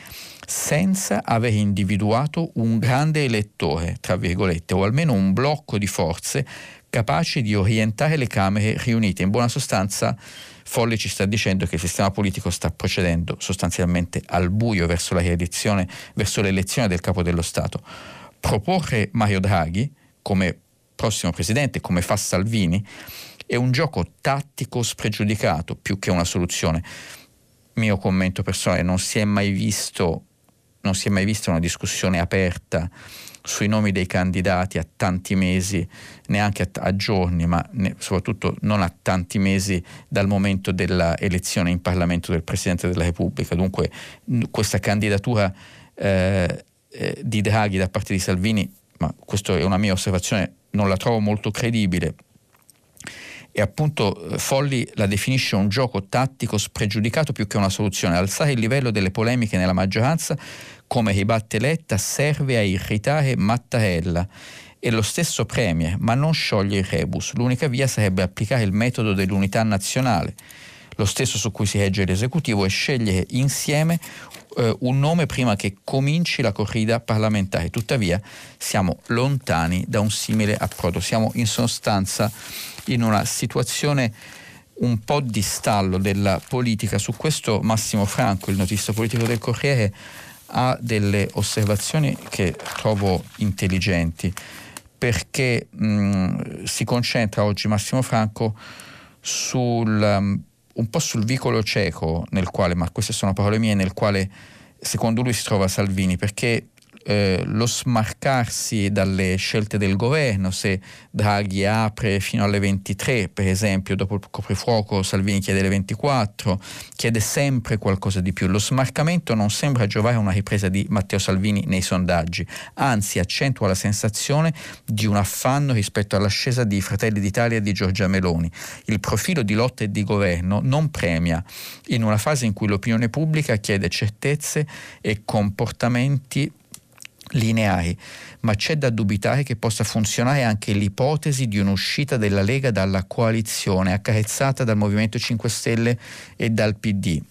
senza aver individuato un grande elettore, tra virgolette, o almeno un blocco di forze capaci di orientare le Camere riunite. In buona sostanza, Folli ci sta dicendo che il sistema politico sta procedendo sostanzialmente al buio verso verso l'elezione del capo dello Stato. Proporre Mario Draghi come prossimo presidente, come fa Salvini, è un gioco tattico spregiudicato più che una soluzione. Mio commento personale, non si è mai visto non si è mai vista una discussione aperta sui nomi dei candidati a tanti mesi, neanche a, a giorni, ma ne, soprattutto non a tanti mesi dal momento dell'elezione in Parlamento del Presidente della Repubblica. Dunque questa candidatura eh, eh, di Draghi da parte di Salvini, ma questa è una mia osservazione, non la trovo molto credibile. E appunto eh, Folli la definisce un gioco tattico spregiudicato più che una soluzione. Alzare il livello delle polemiche nella maggioranza come ribatte Letta, serve a irritare Mattarella e lo stesso Premier, ma non scioglie il rebus. L'unica via sarebbe applicare il metodo dell'unità nazionale, lo stesso su cui si regge l'esecutivo, e scegliere insieme eh, un nome prima che cominci la corrida parlamentare. Tuttavia siamo lontani da un simile approdo, siamo in sostanza in una situazione un po' di stallo della politica. Su questo Massimo Franco, il notista politico del Corriere, ha delle osservazioni che trovo intelligenti perché mh, si concentra oggi Massimo Franco sul, um, un po' sul vicolo cieco nel quale, ma queste sono parole mie, nel quale secondo lui si trova Salvini, perché eh, lo smarcarsi dalle scelte del governo, se Draghi apre fino alle 23, per esempio, dopo il coprifuoco Salvini chiede le 24, chiede sempre qualcosa di più. Lo smarcamento non sembra giovare una ripresa di Matteo Salvini nei sondaggi, anzi accentua la sensazione di un affanno rispetto all'ascesa di Fratelli d'Italia e di Giorgia Meloni. Il profilo di lotta e di governo non premia in una fase in cui l'opinione pubblica chiede certezze e comportamenti lineari, ma c'è da dubitare che possa funzionare anche l'ipotesi di un'uscita della Lega dalla coalizione accarezzata dal Movimento 5 Stelle e dal PD.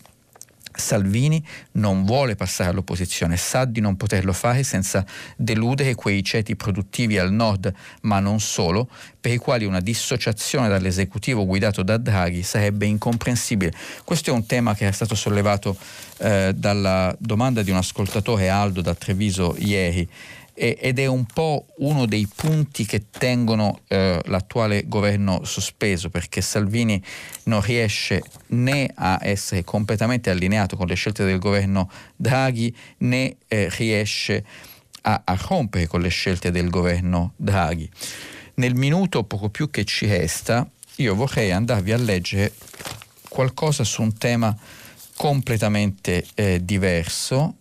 Salvini non vuole passare all'opposizione, sa di non poterlo fare senza deludere quei ceti produttivi al nord, ma non solo, per i quali una dissociazione dall'esecutivo guidato da Draghi sarebbe incomprensibile. Questo è un tema che è stato sollevato eh, dalla domanda di un ascoltatore Aldo da Treviso ieri ed è un po' uno dei punti che tengono eh, l'attuale governo sospeso perché Salvini non riesce né a essere completamente allineato con le scelte del governo Draghi né eh, riesce a, a rompere con le scelte del governo Draghi. Nel minuto poco più che ci resta io vorrei andarvi a leggere qualcosa su un tema completamente eh, diverso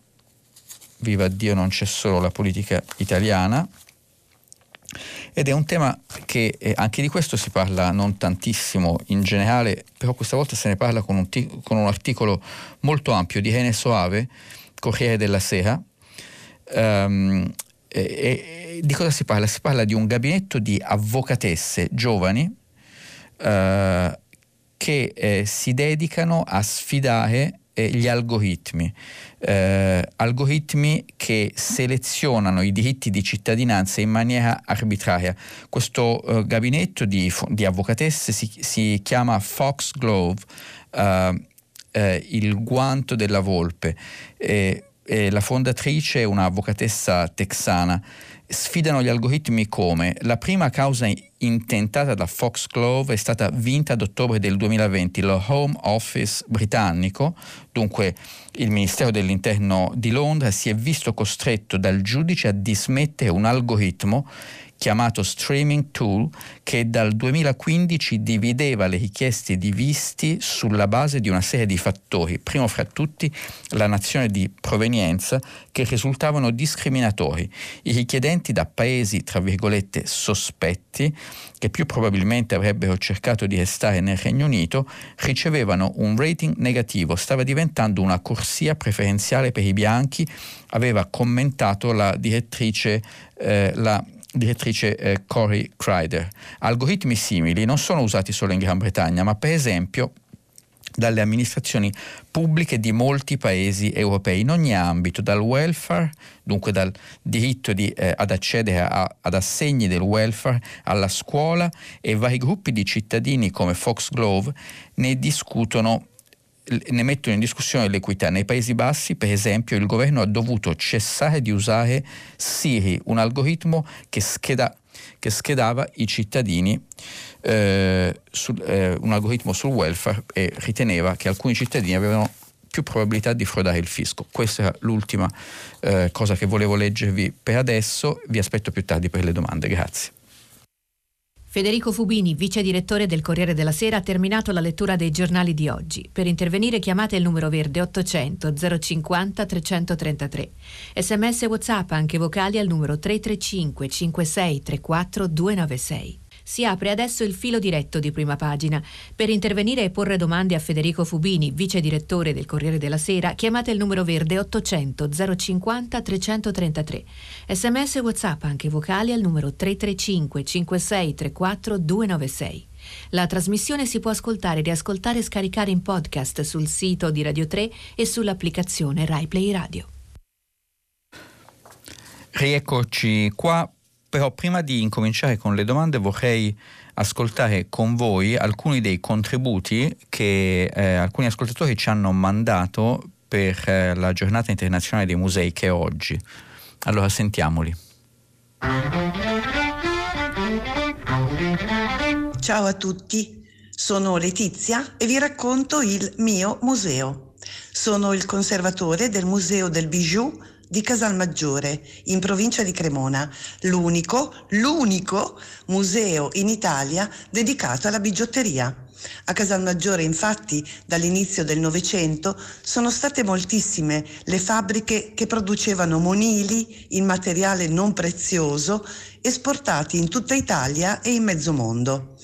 viva Dio non c'è solo la politica italiana, ed è un tema che eh, anche di questo si parla non tantissimo in generale, però questa volta se ne parla con un, t- con un articolo molto ampio di Rene Soave, Corriere della Sera. Um, e, e, di cosa si parla? Si parla di un gabinetto di avvocatesse giovani uh, che eh, si dedicano a sfidare eh, gli algoritmi, eh, algoritmi che selezionano i diritti di cittadinanza in maniera arbitraria. Questo eh, gabinetto di, di avvocatesse si, si, chiama Foxglove, eh, eh, il guanto della volpe. la fondatrice è un'avvocatessa texana sfidano gli algoritmi come? La prima causa intentata da Foxglove è stata vinta ad ottobre del 2020, lo Home Office britannico, dunque il Ministero dell'Interno di Londra si è visto costretto dal giudice a dismettere un algoritmo chiamato Streaming Tool che dal 2015 divideva le richieste di visti sulla base di una serie di fattori, primo fra tutti la nazione di provenienza che risultavano discriminatori. I richiedenti da paesi, tra virgolette, sospetti, che più probabilmente avrebbero cercato di restare nel Regno Unito, ricevevano un rating negativo, stava diventando una corsia preferenziale per i bianchi, aveva commentato la direttrice, eh, la direttrice eh, Corey Crider. Algoritmi simili non sono usati solo in Gran Bretagna, ma per esempio dalle amministrazioni pubbliche di molti paesi europei in ogni ambito, dal welfare, dunque dal diritto di, eh, ad accedere a, ad assegni del welfare, alla scuola e vari gruppi di cittadini come Foxglove ne discutono ne mettono in discussione l'equità. Nei Paesi Bassi, per esempio, il governo ha dovuto cessare di usare Siri, un algoritmo che, scheda, che schedava i cittadini, eh, sul, eh, un algoritmo sul welfare e riteneva che alcuni cittadini avevano più probabilità di frodare il fisco. Questa è l'ultima eh, cosa che volevo leggervi per adesso, vi aspetto più tardi per le domande, grazie. Federico Fubini, vice direttore del Corriere della Sera, ha terminato la lettura dei giornali di oggi. Per intervenire chiamate il numero verde 800 050 333. Sms WhatsApp anche vocali al numero 335 56 34 296. Si apre adesso il filo diretto di prima pagina. Per intervenire e porre domande a Federico Fubini, vice direttore del Corriere della Sera, chiamate il numero verde 800 050 333. Sms e WhatsApp anche vocali al numero 335 56 34 296. La trasmissione si può ascoltare, riascoltare e scaricare in podcast sul sito di Radio 3 e sull'applicazione RaiPlay Radio. Rieccoci qua però prima di incominciare con le domande vorrei ascoltare con voi alcuni dei contributi che eh, alcuni ascoltatori ci hanno mandato per eh, la giornata internazionale dei musei che è oggi. Allora sentiamoli. Ciao a tutti, sono Letizia e vi racconto il mio museo. Sono il conservatore del Museo del Bijou di Casalmaggiore, in provincia di Cremona, l'unico, l'unico museo in Italia dedicato alla bigiotteria. A Casalmaggiore, infatti, dall'inizio del Novecento sono state moltissime le fabbriche che producevano monili in materiale non prezioso esportati in tutta Italia e in mezzo mondo.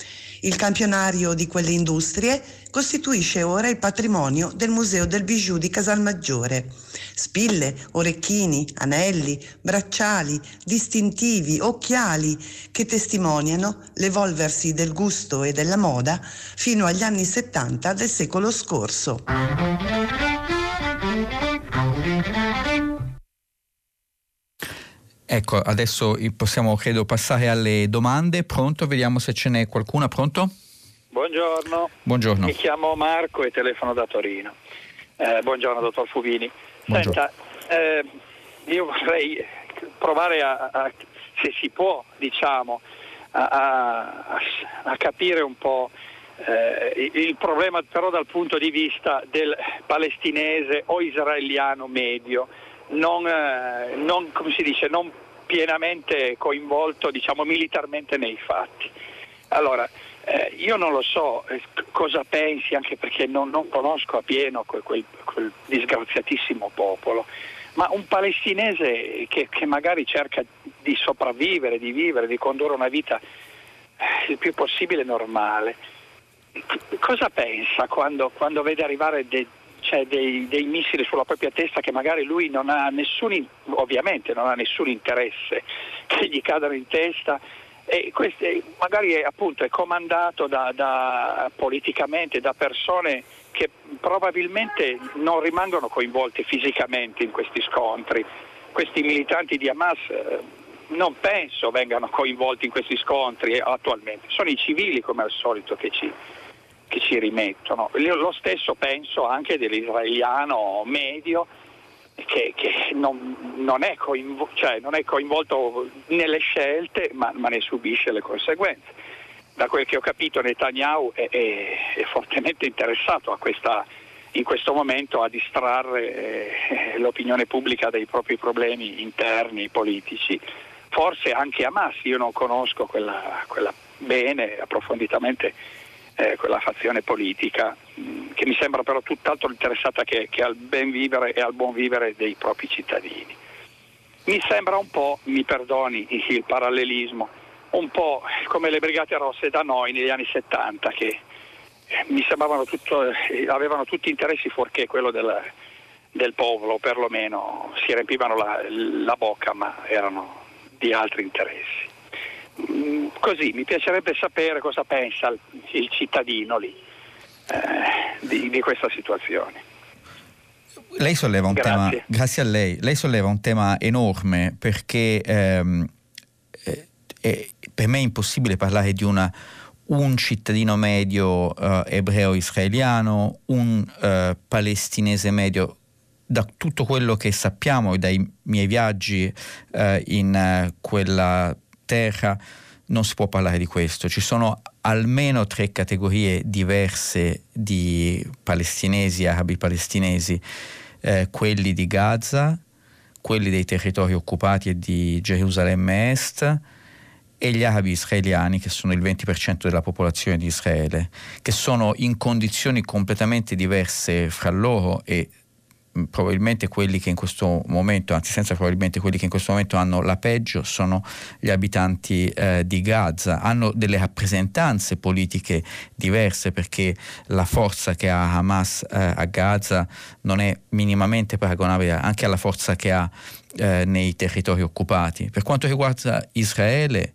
Il campionario di quelle industrie costituisce ora il patrimonio del Museo del Bijou di Casalmaggiore. Spille, orecchini, anelli, bracciali, distintivi, occhiali che testimoniano l'evolversi del gusto e della moda fino agli anni 70 del secolo scorso. Ecco, adesso possiamo credo passare alle domande. Pronto? Vediamo se ce n'è qualcuna. Pronto? Buongiorno. Buongiorno. Mi chiamo Marco e telefono da Torino. Eh, buongiorno, dottor Fubini. Buongiorno. Senta, eh, io vorrei provare a, a, se si può, diciamo, a, a capire un po' eh, il problema però dal punto di vista del palestinese o israeliano medio non, eh, non, come si dice, non pienamente coinvolto diciamo, militarmente nei fatti. Allora, eh, io non lo so eh, cosa pensi, anche perché non, non conosco a pieno quel, quel, quel, disgraziatissimo popolo, ma un palestinese che, che, magari cerca di sopravvivere, di vivere, di condurre una vita eh, il più possibile normale, cosa pensa quando, quando vede arrivare dei c'è dei, dei, missili sulla propria testa che magari lui non ha nessun, ovviamente non ha nessun interesse che gli cadano in testa e questo magari è, appunto, è comandato da, da, politicamente da persone che probabilmente non rimangono coinvolte fisicamente in questi scontri. Questi militanti di Hamas eh, non penso vengano coinvolti in questi scontri attualmente, sono i civili come al solito che ci, che ci rimettono. Lo stesso penso anche dell'israeliano medio che, che non, non, è coinvo- cioè non, è coinvolto nelle scelte ma, ma, ne subisce le conseguenze. Da quel che ho capito Netanyahu è, è, è fortemente interessato questa, in questo momento a distrarre eh, l'opinione pubblica dai propri problemi interni, politici. Forse anche Hamas, io non conosco quella, quella bene, approfonditamente eh, quella fazione politica mh, mm, che mi sembra però tutt'altro interessata che, che, al ben vivere e al buon vivere dei propri cittadini. Mi sembra un po', mi perdoni il parallelismo, un po' come le Brigate Rosse da noi negli anni 70 che eh, mi sembravano tutto, eh, avevano tutti interessi fuorché quello del, del popolo, perlomeno si riempivano la, la bocca ma erano di altri interessi. Mm, così mi piacerebbe sapere cosa pensa il cittadino lì eh, di, di, questa situazione. Lei solleva un grazie. tema, grazie a lei, lei solleva un tema enorme perché ehm, eh, per me è impossibile parlare di una, un cittadino medio eh, ebreo israeliano, un eh, palestinese medio da tutto quello che sappiamo dai miei viaggi eh, in uh, quella terra non si può parlare di questo. Ci sono almeno tre categorie diverse di palestinesi, arabi palestinesi, eh, quelli di Gaza, quelli dei territori occupati e di Gerusalemme Est e gli arabi israeliani, che sono il 20% della popolazione di Israele, che sono in condizioni completamente diverse fra loro e probabilmente quelli che in questo momento, anzi senza probabilmente quelli che in questo momento hanno la peggio sono gli abitanti eh, di Gaza, hanno delle rappresentanze politiche diverse perché la forza che ha Hamas eh, a Gaza non è minimamente paragonabile anche alla forza che ha eh, nei territori occupati. Per quanto riguarda Israele,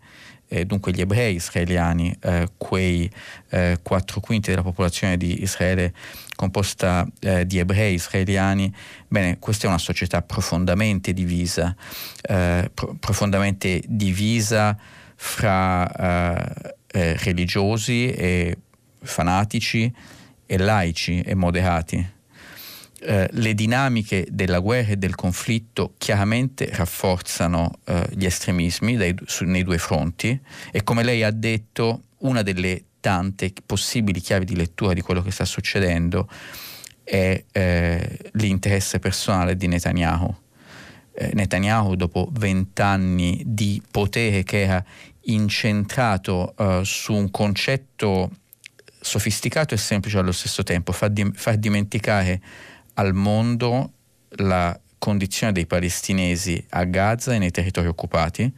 eh, dunque gli ebrei israeliani, eh, quei eh, quattro quinti della popolazione di Israele composta eh, di ebrei israeliani, bene, questa è una società profondamente divisa, eh, pro- profondamente divisa fra religiosi e fanatici e laici e moderati eh, le dinamiche della guerra e del conflitto chiaramente rafforzano eh, gli estremismi dai, su, nei due fronti e come lei ha detto una delle tante possibili chiavi di lettura di quello che sta succedendo è eh, l'interesse personale di Netanyahu. Eh, Netanyahu dopo vent'anni di potere che era incentrato eh, su un concetto sofisticato e semplice allo stesso tempo, far, di- far dimenticare al mondo la condizione dei palestinesi a Gaza e nei territori occupati,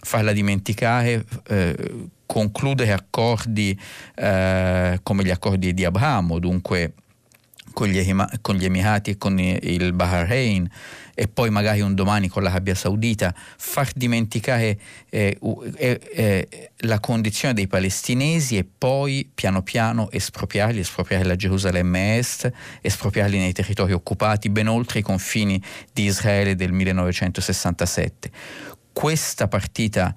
farla dimenticare, eh, concludere accordi eh, come gli accordi di Abramo, dunque con gli, con gli Emirati e con il Bahrain e poi magari un domani con l'Arabia Saudita, far dimenticare eh, eh, eh, la condizione dei palestinesi e poi piano piano espropriarli, espropriare la Gerusalemme Est, espropriarli nei territori occupati ben oltre i confini di Israele del 1967. Questa partita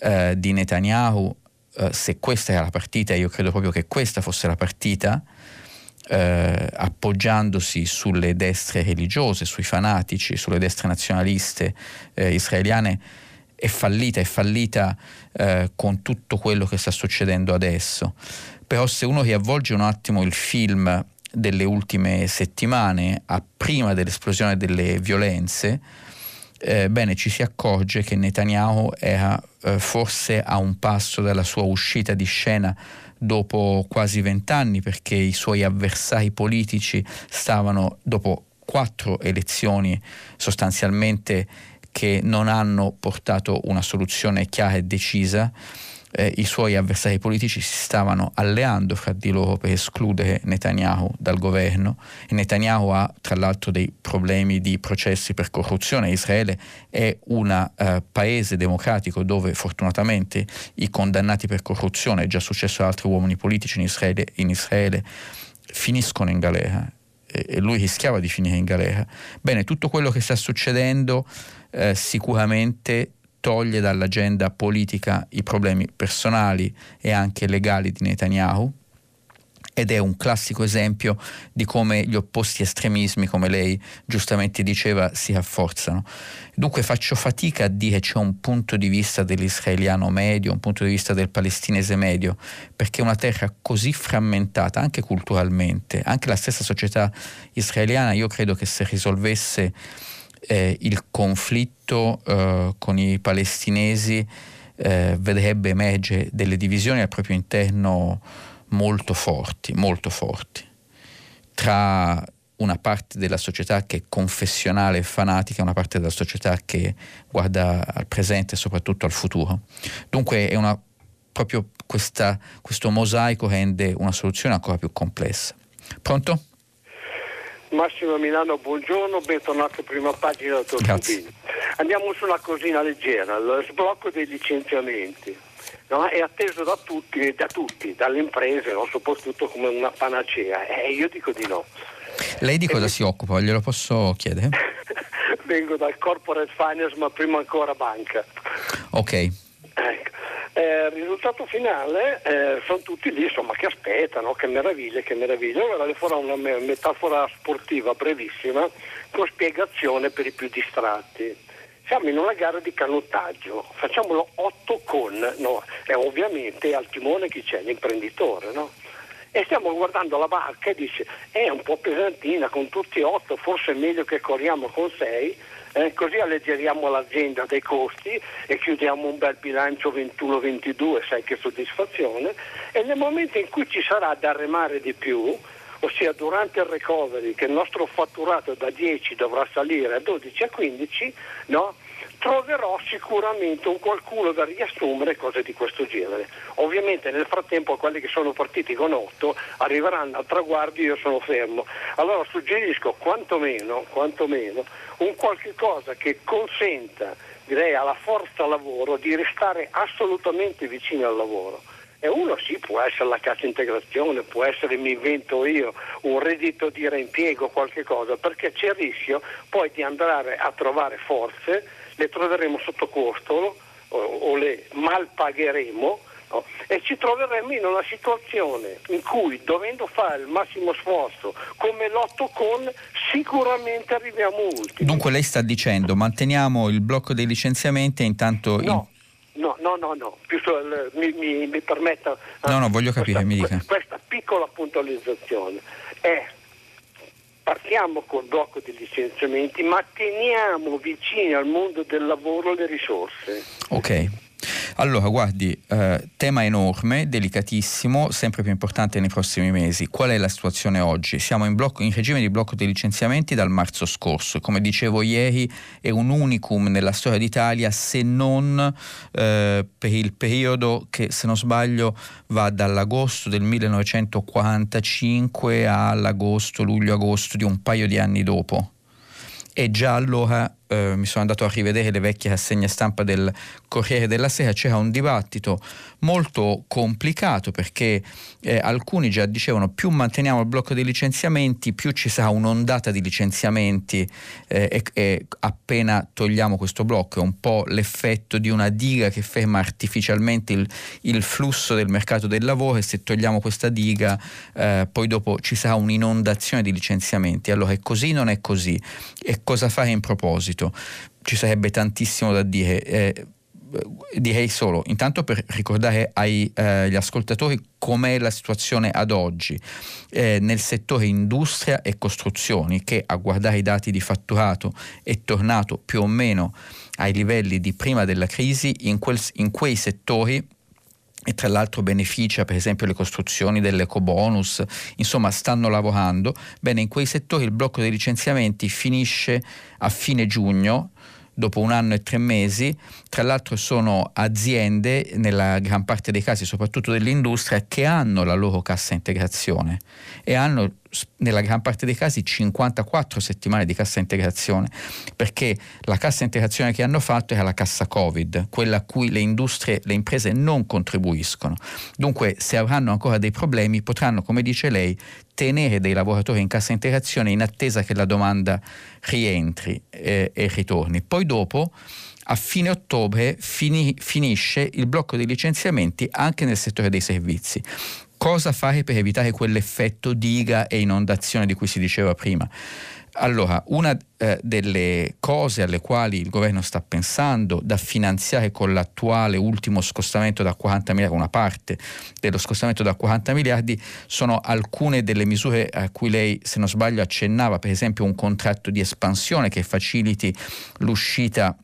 eh, di Netanyahu, eh, se questa era la partita, io credo proprio che questa fosse la partita, eh, appoggiandosi sulle destre religiose, sui fanatici, sulle destre nazionaliste eh, israeliane, è fallita, è fallita eh, con tutto quello che sta succedendo adesso. Però se uno riavvolge un attimo il film delle ultime settimane, a prima dell'esplosione delle violenze, eh, bene, ci si accorge che Netanyahu era eh, forse a un passo dalla sua uscita di scena dopo quasi vent'anni perché i suoi avversari politici stavano dopo quattro elezioni sostanzialmente che non hanno portato una soluzione chiara e decisa eh, i suoi avversari politici si stavano alleando fra di loro per escludere Netanyahu dal governo e Netanyahu ha tra l'altro dei problemi di processi per corruzione. Israele è un uh, paese democratico dove fortunatamente i condannati per corruzione, è già successo ad altri uomini politici in Israele, in Israele finiscono in galera e lui rischiava di finire in galera. Bene, tutto quello che sta succedendo eh, sicuramente toglie dall'agenda politica i problemi personali e anche legali di Netanyahu ed è un classico esempio di come gli opposti estremismi, come lei giustamente diceva, si rafforzano. Dunque faccio fatica a dire c'è un punto di vista dell'israeliano medio, un punto di vista del palestinese medio, perché una terra così frammentata, anche culturalmente, anche la stessa società israeliana, io credo che se risolvesse eh, il conflitto eh, con i palestinesi eh, vedrebbe emergere delle divisioni al proprio interno molto forti, molto forti, tra una parte della società che è confessionale e fanatica una parte della società che guarda al presente e soprattutto al futuro. Dunque è una, proprio questa, questo mosaico rende una soluzione ancora più complessa. Pronto? Massimo Milano, buongiorno, bentornato prima pagina dottor Cupini. Andiamo su una cosina leggera, lo sblocco dei licenziamenti. No? È atteso da tutti, da tutti, dalle imprese, no? soprattutto come una panacea. E eh, io dico di no. Lei di cosa e si mi... occupa? Glielo posso chiedere? Vengo dal corporate finance, ma prima ancora banca. Ok. Ecco. Eh, il risultato finale eh, sono tutti lì insomma, che aspettano, che meraviglia, che meraviglia. Ora le farò una metafora sportiva brevissima con spiegazione per i più distratti. siamo in una gara di canottaggio, facciamolo 8 con, no? e ovviamente al timone chi c'è? L'imprenditore, no? E stiamo guardando la barca e dice, è un po' pesantina con tutti e 8, forse è meglio che corriamo con 6, eh, così alleggeriamo l'azienda dei costi e chiudiamo un bel bilancio 21-22, sai che soddisfazione, e nel momento in cui ci sarà da remare di più, ossia durante il recovery che il nostro fatturato da 10 dovrà salire a 12 a 15, no? Troverò sicuramente un qualcuno da riassumere cose di questo genere. Ovviamente nel frattempo quelli che sono partiti con 8 arriveranno al traguardo io sono fermo. Allora suggerisco quantomeno, quantomeno un qualche cosa che consenta direi alla forza lavoro di restare assolutamente vicino al lavoro. E uno sì, può essere la cassa integrazione, può essere, mi invento io, un reddito di reimpiego, qualche cosa, perché c'è il rischio poi di andare a trovare forze le troveremo sotto costo o, o le malpagheremo no? e ci troveremo in una situazione in cui dovendo fare il massimo sforzo come l'otto con sicuramente arriviamo ultimi. Dunque lei sta dicendo manteniamo il blocco dei licenziamenti e intanto... No. No, no, no, no, Più, mi, mi, mi permetta... No, no, voglio capire, questa, mi dica. Questa piccola puntualizzazione è partiamo col blocco dei licenziamenti, ma teniamo vicini al mondo del lavoro le risorse. Ok. Allora, guardi, eh, tema enorme, delicatissimo, sempre più importante nei prossimi mesi. Qual è la situazione oggi? Siamo in, blocco, in regime di blocco dei licenziamenti dal marzo scorso. Come dicevo ieri, è un unicum nella storia d'Italia, se non eh, per il periodo che, se non sbaglio, va dall'agosto del 1945 all'agosto, luglio-agosto di un paio di anni dopo. E già allora eh, mi sono andato a rivedere le vecchie rassegne stampa del Corriere della Sera, c'era un dibattito molto complicato perché eh, alcuni già dicevano più manteniamo il blocco dei licenziamenti, più ci sarà un'ondata di licenziamenti eh, e, e, appena togliamo questo blocco. È un po' l'effetto di una diga che ferma artificialmente il, il flusso del mercato del lavoro e se togliamo questa diga eh, poi dopo ci sarà un'inondazione di licenziamenti. Allora è così, non è così. E cosa fare in proposito? Ci sarebbe tantissimo da dire eh, direi solo, intanto per ricordare agli eh, ascoltatori com'è la situazione ad oggi eh, nel settore industria e costruzioni che a guardare i dati di fatturato è tornato più o meno ai livelli di prima della crisi in, quel, in quei settori e tra l'altro beneficia per esempio le costruzioni dell'ecobonus, insomma stanno lavorando, bene in quei settori il blocco dei licenziamenti finisce a fine giugno dopo un anno e tre mesi, tra l'altro sono aziende, nella gran parte dei casi soprattutto dell'industria, che hanno la loro cassa integrazione e hanno nella gran parte dei casi 54 settimane di cassa integrazione, perché la cassa integrazione che hanno fatto era la cassa Covid, quella a cui le industrie, le imprese non contribuiscono. Dunque, se avranno ancora dei problemi, potranno, come dice lei, tenere dei lavoratori in cassa integrazione in attesa che la domanda rientri eh, e ritorni. Poi dopo a fine ottobre fini, finisce il blocco dei licenziamenti anche nel settore dei servizi. Cosa fare per evitare quell'effetto diga e inondazione di cui si diceva prima? Allora, una eh, delle cose alle quali il governo sta pensando da finanziare con l'attuale ultimo scostamento da 40 miliardi, una parte dello scostamento da 40 miliardi, sono alcune delle misure a cui lei, se non sbaglio, accennava, per esempio un contratto di espansione che faciliti l'uscita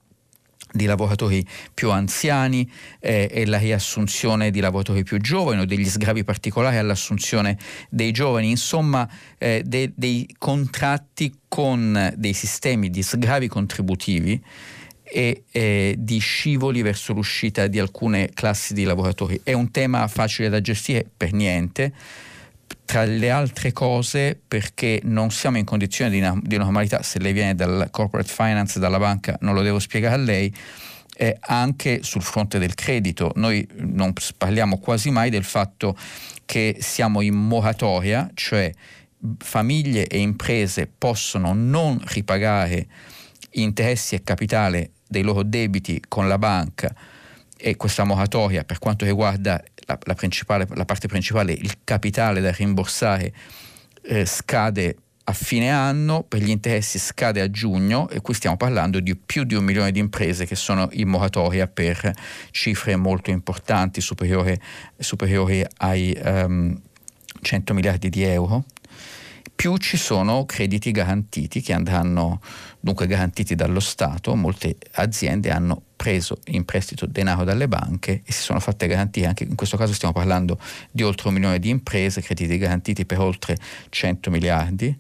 di lavoratori più anziani eh, e la riassunzione di lavoratori più giovani o degli sgravi particolari all'assunzione dei giovani, insomma eh, de, dei contratti con dei sistemi di sgravi contributivi e eh, di scivoli verso l'uscita di alcune classi di lavoratori. È un tema facile da gestire? Per niente tra le altre cose perché non siamo in condizione di, di normalità, se lei viene dal corporate finance, dalla banca, non lo devo spiegare a lei, eh, anche sul fronte del credito. Noi non parliamo quasi mai del fatto che siamo in moratoria, cioè famiglie e imprese possono non ripagare interessi e capitale dei loro debiti con la banca e questa moratoria per quanto riguarda la, la, la parte principale, il capitale da rimborsare, eh, scade a fine anno, per gli interessi scade a giugno e qui stiamo parlando di più di un milione di imprese che sono in moratoria per cifre molto importanti, superiori, superiori ai um, ehm, 100 miliardi di euro. Più ci sono crediti garantiti che andranno dunque garantiti dallo Stato. Molte aziende hanno preso in prestito denaro dalle banche e si sono fatte garantire, anche in questo caso stiamo parlando di oltre un milione di imprese, crediti garantiti per oltre 100 miliardi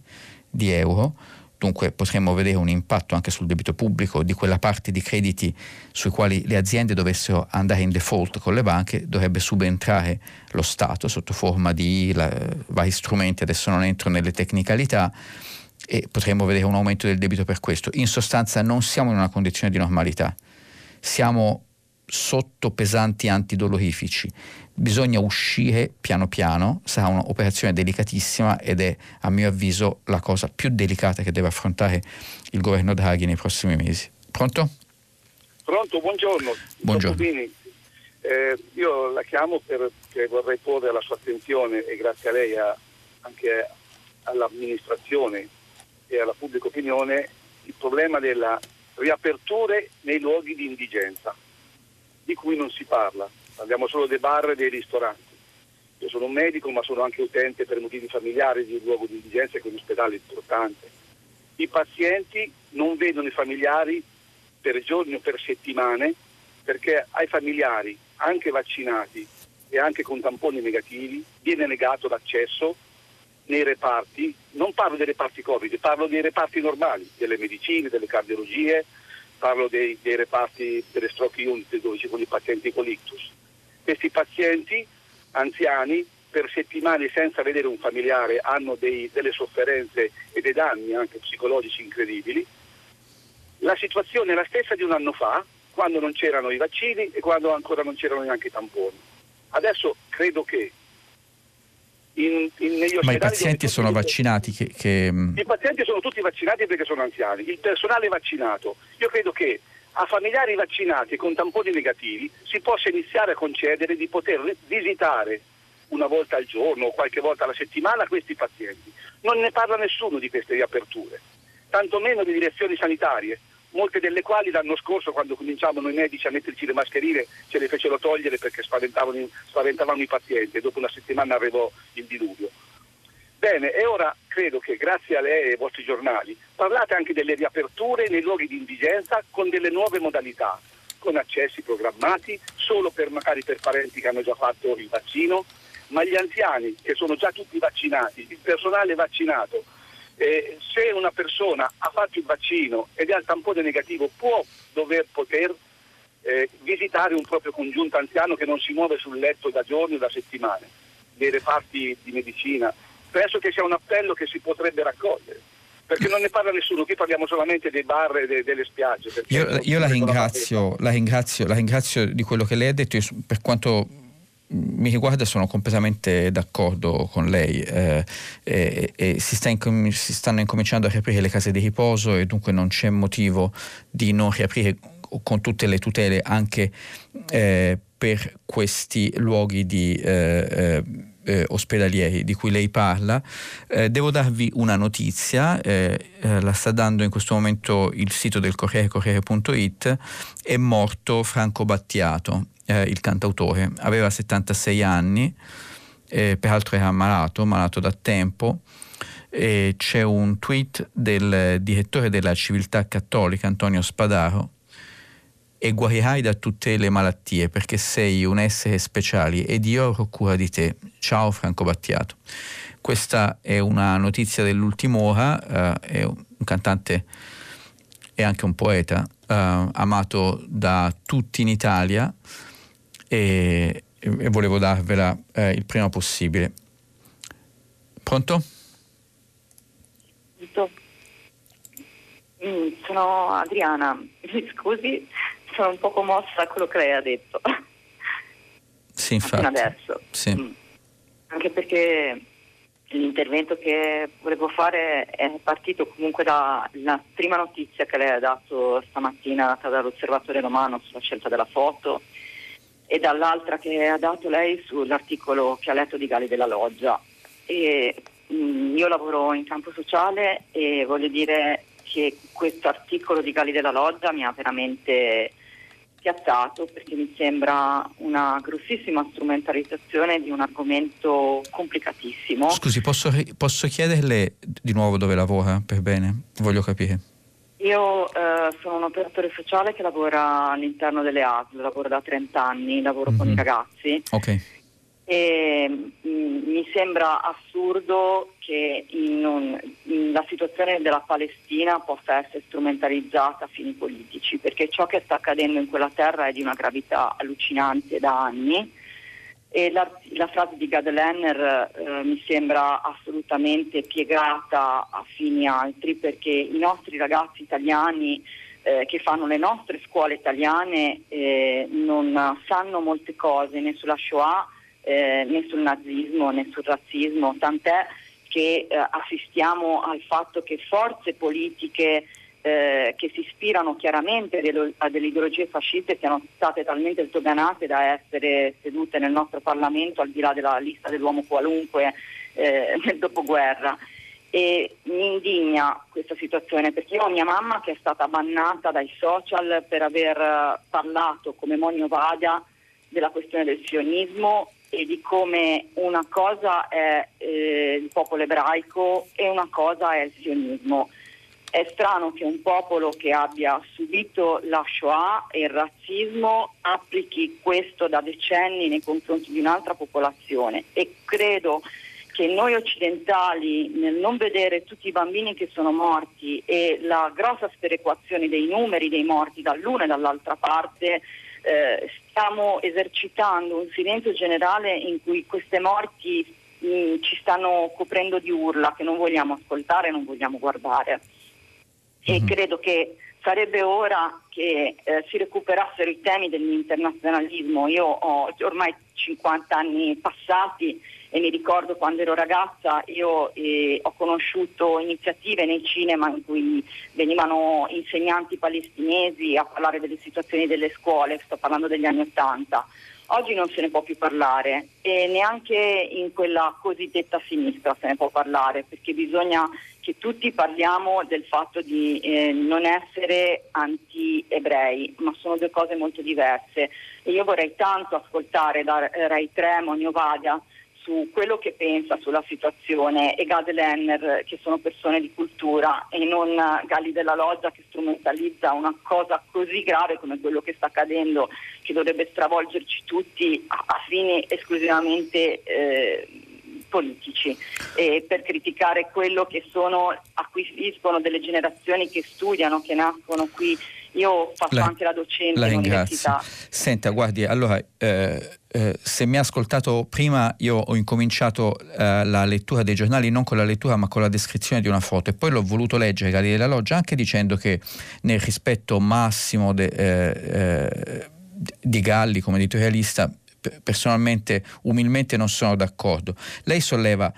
di euro, dunque potremmo vedere un impatto anche sul debito pubblico di quella parte di crediti sui quali le aziende dovessero andare in default con le banche, dovrebbe subentrare lo Stato sotto forma di la, vari strumenti, adesso non entro nelle tecnicalità, e potremmo vedere un aumento del debito per questo. In sostanza non siamo in una condizione di normalità siamo sotto pesanti antidolorifici. Bisogna uscire piano piano, sarà un'operazione delicatissima ed è a mio avviso la cosa più delicata che deve affrontare il governo Draghi nei prossimi mesi. Pronto? Pronto, buongiorno. Buongiorno. Eh, io la chiamo perché vorrei porre alla sua attenzione e grazie a lei a, anche all'amministrazione e alla pubblica opinione il problema della riaperture nei luoghi di indigenza, di cui non si parla. Parliamo solo dei bar e dei ristoranti. Io sono un medico, ma sono anche utente per motivi familiari di un luogo di indigenza che è un ospedale importante. I pazienti non vedono i familiari per giorni o per settimane perché ai familiari, anche vaccinati e anche con tamponi negativi, viene negato l'accesso nei reparti, non parlo dei reparti Covid, parlo dei reparti normali, delle medicine, delle cardiologie, parlo dei, dei reparti delle stroke unit dove ci sono i pazienti con ictus. Questi pazienti anziani per settimane senza vedere un familiare hanno dei, delle sofferenze e dei danni anche psicologici incredibili. La situazione è la stessa di un anno fa, quando non c'erano i vaccini e quando ancora non c'erano neanche i tamponi. Adesso credo che in, in, Ma i pazienti sono vaccinati? Che, che... Mm, I pazienti sono tutti vaccinati perché sono anziani, il personale è vaccinato. Io credo che a familiari vaccinati con tamponi negativi si possa iniziare a concedere di poter visitare una volta al giorno o qualche volta alla settimana questi pazienti. Non ne parla nessuno di queste riaperture, tantomeno di direzioni sanitarie molte delle quali l'anno scorso quando cominciavano i medici a metterci le mascherine ce le fecero togliere perché spaventavano, spaventavano i pazienti e dopo una settimana arrivò il diluvio. Bene, e ora credo che grazie a lei e ai vostri giornali parlate anche delle riaperture nei luoghi di indigenza con delle nuove modalità, con accessi programmati solo per magari per parenti che hanno già fatto il vaccino, ma gli anziani che sono già tutti vaccinati, il personale vaccinato, eh, se una persona ha fatto il vaccino ed è al tampone negativo può dover poter eh, visitare un proprio congiunto anziano che non si muove sul letto da giorni o da settimane, dei reparti di medicina. Penso che sia un appello che si potrebbe raccogliere perché non ne parla nessuno, qui parliamo solamente dei bar e de, delle spiagge. Io, io la, ringrazio, la, ringrazio, la, ringrazio, di quello che lei ha detto, per quanto mi riguarda sono completamente d'accordo con lei eh, e, e si, sta in, si, stanno incominciando a riaprire le case di riposo e dunque non c'è motivo di non riaprire con tutte le tutele anche eh, per questi luoghi di, eh, eh, eh ospedalieri di cui lei parla. Eh, devo darvi una notizia, la sta dando in questo momento il sito del Corriere, Corriere.it, è morto Franco Battiato eh, il cantautore, aveva 76 anni, eh, peraltro era malato, malato da tempo. C'è un tweet del direttore della civiltà cattolica Antonio Spadaro e guarirai da tutte le malattie perché sei un essere speciale ed io avrò cura di te. Ciao Franco Battiato. Questa è una notizia dell'ultima ora, eh, è un cantante e anche un poeta eh, amato da tutti in Italia e, e volevo darvela eh, il prima possibile. Pronto? Mm, sono Adriana, mi scusi, sono un po' commossa da quello che lei ha detto. Sì, infatti. Adesso. Sì. Mm. Anche perché l'intervento che volevo fare è partito comunque dalla prima notizia che lei ha dato stamattina data dall'osservatore romano sulla scelta della foto e dall'altra che ha dato lei sull'articolo che ha letto di Gali della Loggia. E mh, io lavoro in campo sociale e voglio dire che questo articolo di Gali della Loggia mi ha veramente piazzato perché mi sembra una grossissima strumentalizzazione di un argomento complicatissimo. Scusi, posso, posso chiederle di nuovo dove lavora per bene? Voglio capire. Io eh, sono un operatore sociale che lavora all'interno delle ASL, lavoro da 30 anni, lavoro mm-hmm. con i mhm. ragazzi. Ok. E, mh, mm, mi sembra assurdo che in un, in la situazione della Palestina possa essere strumentalizzata a fini politici, perché ciò che sta accadendo in quella terra è di una gravità allucinante da anni. La, la frase di Gadelenner eh, mi sembra assolutamente piegata a fini altri, perché i nostri ragazzi italiani eh, che fanno le nostre scuole italiane eh, non sanno molte cose né sulla Shoah eh, né sul nazismo né sul razzismo, tant'è che eh, assistiamo al fatto che forze politiche eh, che si ispirano chiaramente a delle ideologie fasciste siano state talmente sdoganate da essere sedute nel nostro Parlamento al di là della lista dell'uomo qualunque eh, nel dopoguerra. E mi indigna questa situazione perché io ho mia mamma che è stata bannata dai social per aver parlato come Monio Vada della questione del sionismo e di come una cosa è eh, il popolo ebraico e una cosa è il sionismo. È strano che un popolo che abbia subito la Shoah e il razzismo applichi questo da decenni nei confronti di un'altra popolazione e credo che noi occidentali nel non vedere tutti i bambini che sono morti e la grossa sperequazione dei numeri dei morti dall'una e dall'altra parte eh, stiamo esercitando un silenzio generale in cui queste morti mh, mm, ci stanno coprendo di urla che non vogliamo ascoltare, non vogliamo guardare. E mm-hmm. credo che sarebbe ora che eh, si recuperassero i temi dell'internazionalismo. Io ho ormai 50 anni passati e mi ricordo quando ero ragazza io eh, ho conosciuto iniziative nei cinema in cui venivano insegnanti palestinesi a parlare delle situazioni delle scuole, sto parlando degli anni Ottanta. Oggi non se ne può più parlare e neanche in quella cosiddetta sinistra se ne può parlare perché bisogna che tutti parliamo del fatto di eh, non essere anti-ebrei, ma sono due cose molto diverse. E io vorrei tanto ascoltare da Rai Tremo, Vadia, su quello che pensa sulla situazione e Gade Lenner che sono persone di cultura e non Galli della Loggia che strumentalizza una cosa così grave come quello che sta accadendo che dovrebbe stravolgerci tutti a, a fini esclusivamente eh, politici. E per criticare quello che sono, acquisiscono delle generazioni che studiano, che nascono qui io faccio la, anche la docente la all'università. Senta, guardi, allora, eh, eh, se mi ha ascoltato prima, io ho incominciato eh, la lettura dei giornali non con la lettura ma con la descrizione di una foto e poi l'ho voluto leggere Galilei della Loggia anche dicendo che nel rispetto massimo de, eh, eh, di Galli come editorialista, personalmente, umilmente non sono d'accordo. Lei solleva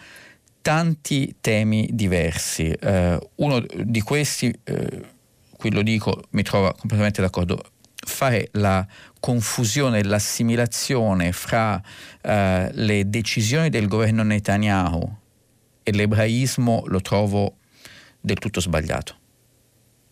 tanti temi diversi. Uh, uno di questi qui lo dico, mi trova completamente d'accordo, fare la confusione, l'assimilazione fra uh, le decisioni del governo Netanyahu e l'ebraismo lo trovo del tutto sbagliato.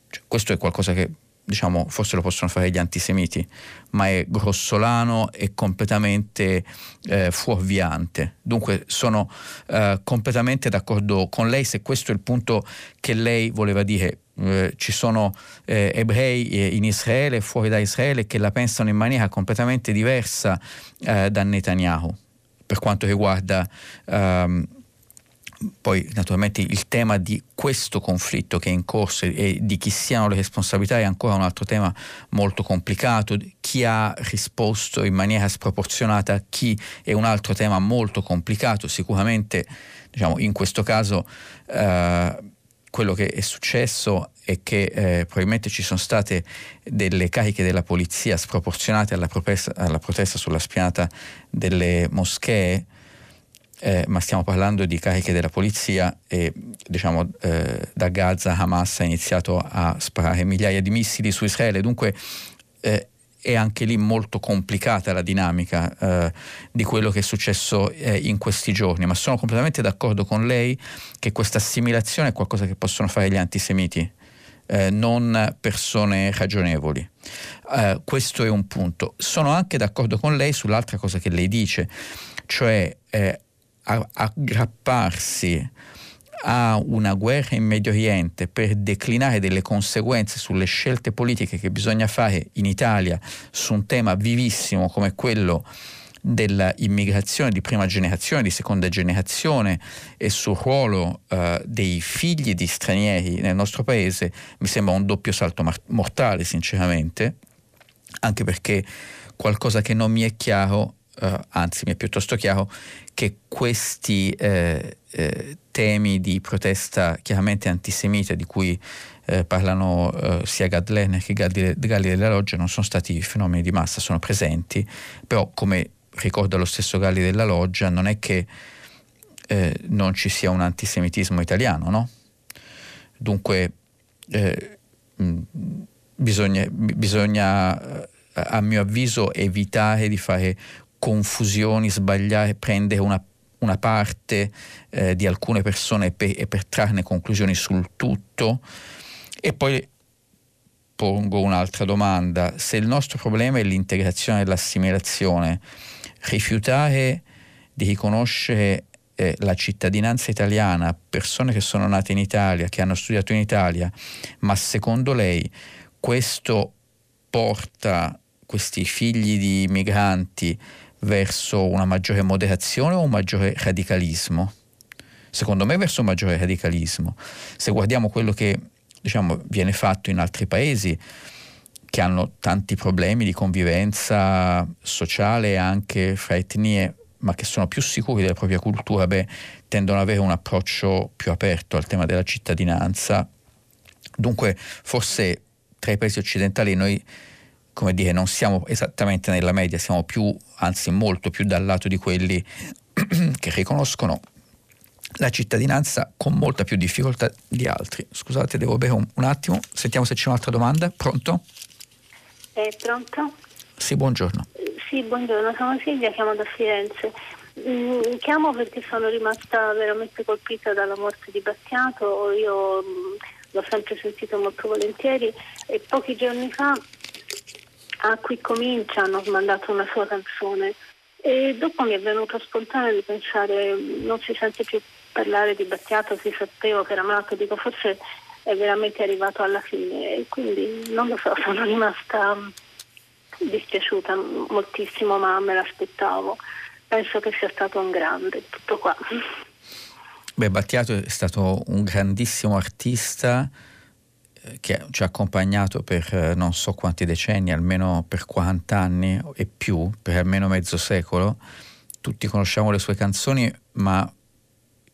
Cioè, questo è qualcosa che diciamo, forse lo possono fare gli antisemiti, ma è grossolano e completamente eh, fuorviante. Dunque sono eh, completamente d'accordo con lei se questo è il punto che lei voleva dire. Eh, ci sono eh, ebrei eh, in Israele fuori da Israele che la pensano in maniera completamente diversa eh, da Netanyahu per quanto riguarda ehm, poi naturalmente il tema di questo conflitto che è in corso e di chi siano le responsabilità è ancora un altro tema molto complicato, chi ha risposto in maniera sproporzionata a chi è un altro tema molto complicato, sicuramente diciamo, in questo caso eh, quello che è successo è che eh, probabilmente ci sono state delle cariche della polizia sproporzionate alla protesta, alla protesta sulla spianata delle moschee eh, ma stiamo parlando di cariche della polizia e diciamo eh, da Gaza Hamas ha iniziato a sparare migliaia di missili su Israele, dunque eh, è anche lì molto complicata la dinamica eh, di quello che è successo eh, in questi giorni, ma sono completamente d'accordo con lei che questa assimilazione è qualcosa che possono fare gli antisemiti, eh, non persone ragionevoli. Eh, questo è un punto. Sono anche d'accordo con lei sull'altra cosa che lei dice, cioè eh, aggrapparsi a una guerra in Medio Oriente per declinare delle conseguenze sulle scelte politiche che bisogna fare in Italia su un tema vivissimo come quello dell'immigrazione di prima generazione, di seconda generazione e sul ruolo uh, dei figli di stranieri nel nostro paese mi sembra un doppio salto mar- mortale sinceramente, anche perché qualcosa che non mi è chiaro, uh, anzi mi è piuttosto chiaro, che questi eh, eh, temi di protesta chiaramente antisemita di cui eh, parlano eh, sia Gad Lerner che Galli, della Loggia non sono stati fenomeni di massa, sono presenti, però come ricorda lo stesso Galli della Loggia non è che eh, non ci sia un antisemitismo italiano, no? Dunque eh, mh, bisogna, bisogna a mio avviso evitare di fare confusioni, sbagliare, prendere una, una parte eh, di alcune persone per, e per trarne conclusioni sul tutto. E poi pongo un'altra domanda, se il nostro problema è l'integrazione e l'assimilazione, rifiutare di riconoscere eh, la cittadinanza italiana a persone che sono nate in Italia, che hanno studiato in Italia, ma secondo lei questo porta questi figli di migranti verso una maggiore moderazione o un maggiore radicalismo? Secondo me verso un maggiore radicalismo. Se guardiamo quello che diciamo, viene fatto in altri paesi che hanno tanti problemi di convivenza sociale anche fra etnie, ma che sono più sicuri della propria cultura, beh, tendono ad avere un approccio più aperto al tema della cittadinanza. Dunque, forse tra i paesi occidentali noi come dire, non siamo esattamente nella media, siamo più, anzi molto più dal lato di quelli che riconoscono la cittadinanza con molta più difficoltà di altri. Scusate, devo bere un, un attimo, sentiamo se c'è un'altra domanda. Pronto? Eh, pronto? Sì, buongiorno. Sì, buongiorno, sono Silvia, chiamo da Firenze. Mm, chiamo perché sono rimasta veramente colpita dalla morte di Battiato, io mm, l'ho sempre sentito molto volentieri e pochi giorni fa a Qui Comincia hanno mandato una sua canzone e dopo mi è venuto spontaneo di pensare non si sente più parlare di Battiato, si sapeva che era malato, dico forse è veramente arrivato alla fine e quindi non lo so, sono rimasta dispiaciuta moltissimo ma me l'aspettavo. Penso che sia stato un grande, tutto qua. Beh, Battiato è stato un grandissimo artista che ci ha accompagnato per eh, non so quanti decenni, almeno per 40 anni e più, per almeno mezzo secolo. Tutti conosciamo le sue canzoni, ma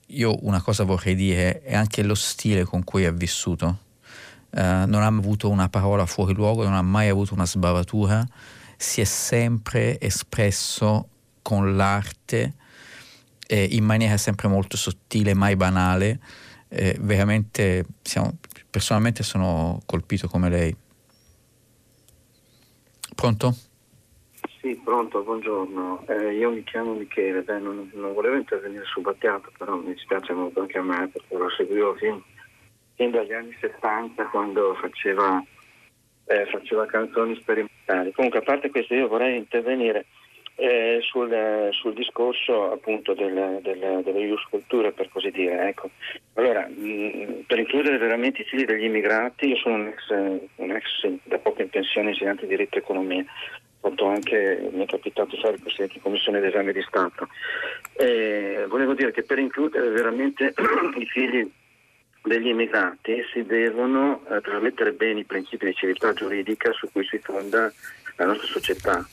io una cosa vorrei dire, è anche lo stile con cui ha vissuto. Uh, non ha avuto una parola fuori luogo, non ha mai avuto una sbavatura, si è sempre espresso con l'arte eh, in maniera sempre molto sottile, mai banale. Eh, veramente siamo, personalmente sono colpito come lei. Pronto? Sì, pronto, buongiorno. Eh, io mi chiamo Michele, Beh, non, non, volevo intervenire su Battiato, però mi dispiace molto anche a me perché lo seguivo fin, fin dagli anni 70 quando faceva, eh, faceva canzoni sperimentali. Comunque, a parte questo, io vorrei intervenire eh, sul, sul, discorso appunto del, del, delle ius culture per così dire. Ecco. Allora, mh, per includere veramente i figli degli immigrati, io sono un ex, un ex da poco in pensione insegnante di diritto e economia, anche, mi è capitato di fare il presidente di commissione d'esame di Stato. E volevo dire che per includere veramente i figli degli immigrati si devono eh, trasmettere bene i principi di civiltà giuridica su cui si fonda la nostra società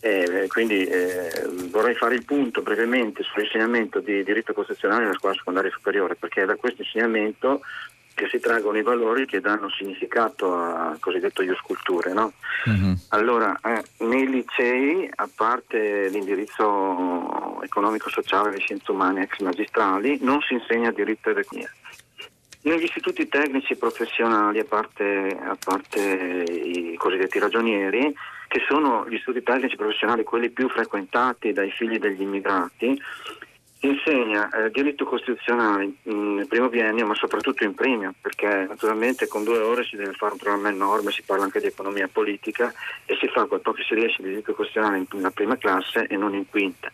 eh, quindi eh, vorrei fare il punto brevemente sull'insegnamento di diritto costituzionale nella scuola secondaria superiore, perché è da questo insegnamento che si traggono i valori che danno significato al cosiddetto ius culture. No? Mm-hmm. Allora, eh, nei licei, a parte l'indirizzo economico-sociale, le scienze umane ex magistrali, non si insegna diritto ed economia. Negli istituti tecnici professionali, a parte, a parte i cosiddetti ragionieri, che sono gli studi tecnici professionali quelli più frequentati dai figli degli immigrati, insegna eh, diritto costituzionale in primo biennio, ma soprattutto in prima, perché naturalmente con due ore si deve fare un programma enorme, si parla anche di economia politica e si fa quel po' che si riesce di diritto costituzionale in prima classe e non in quinta.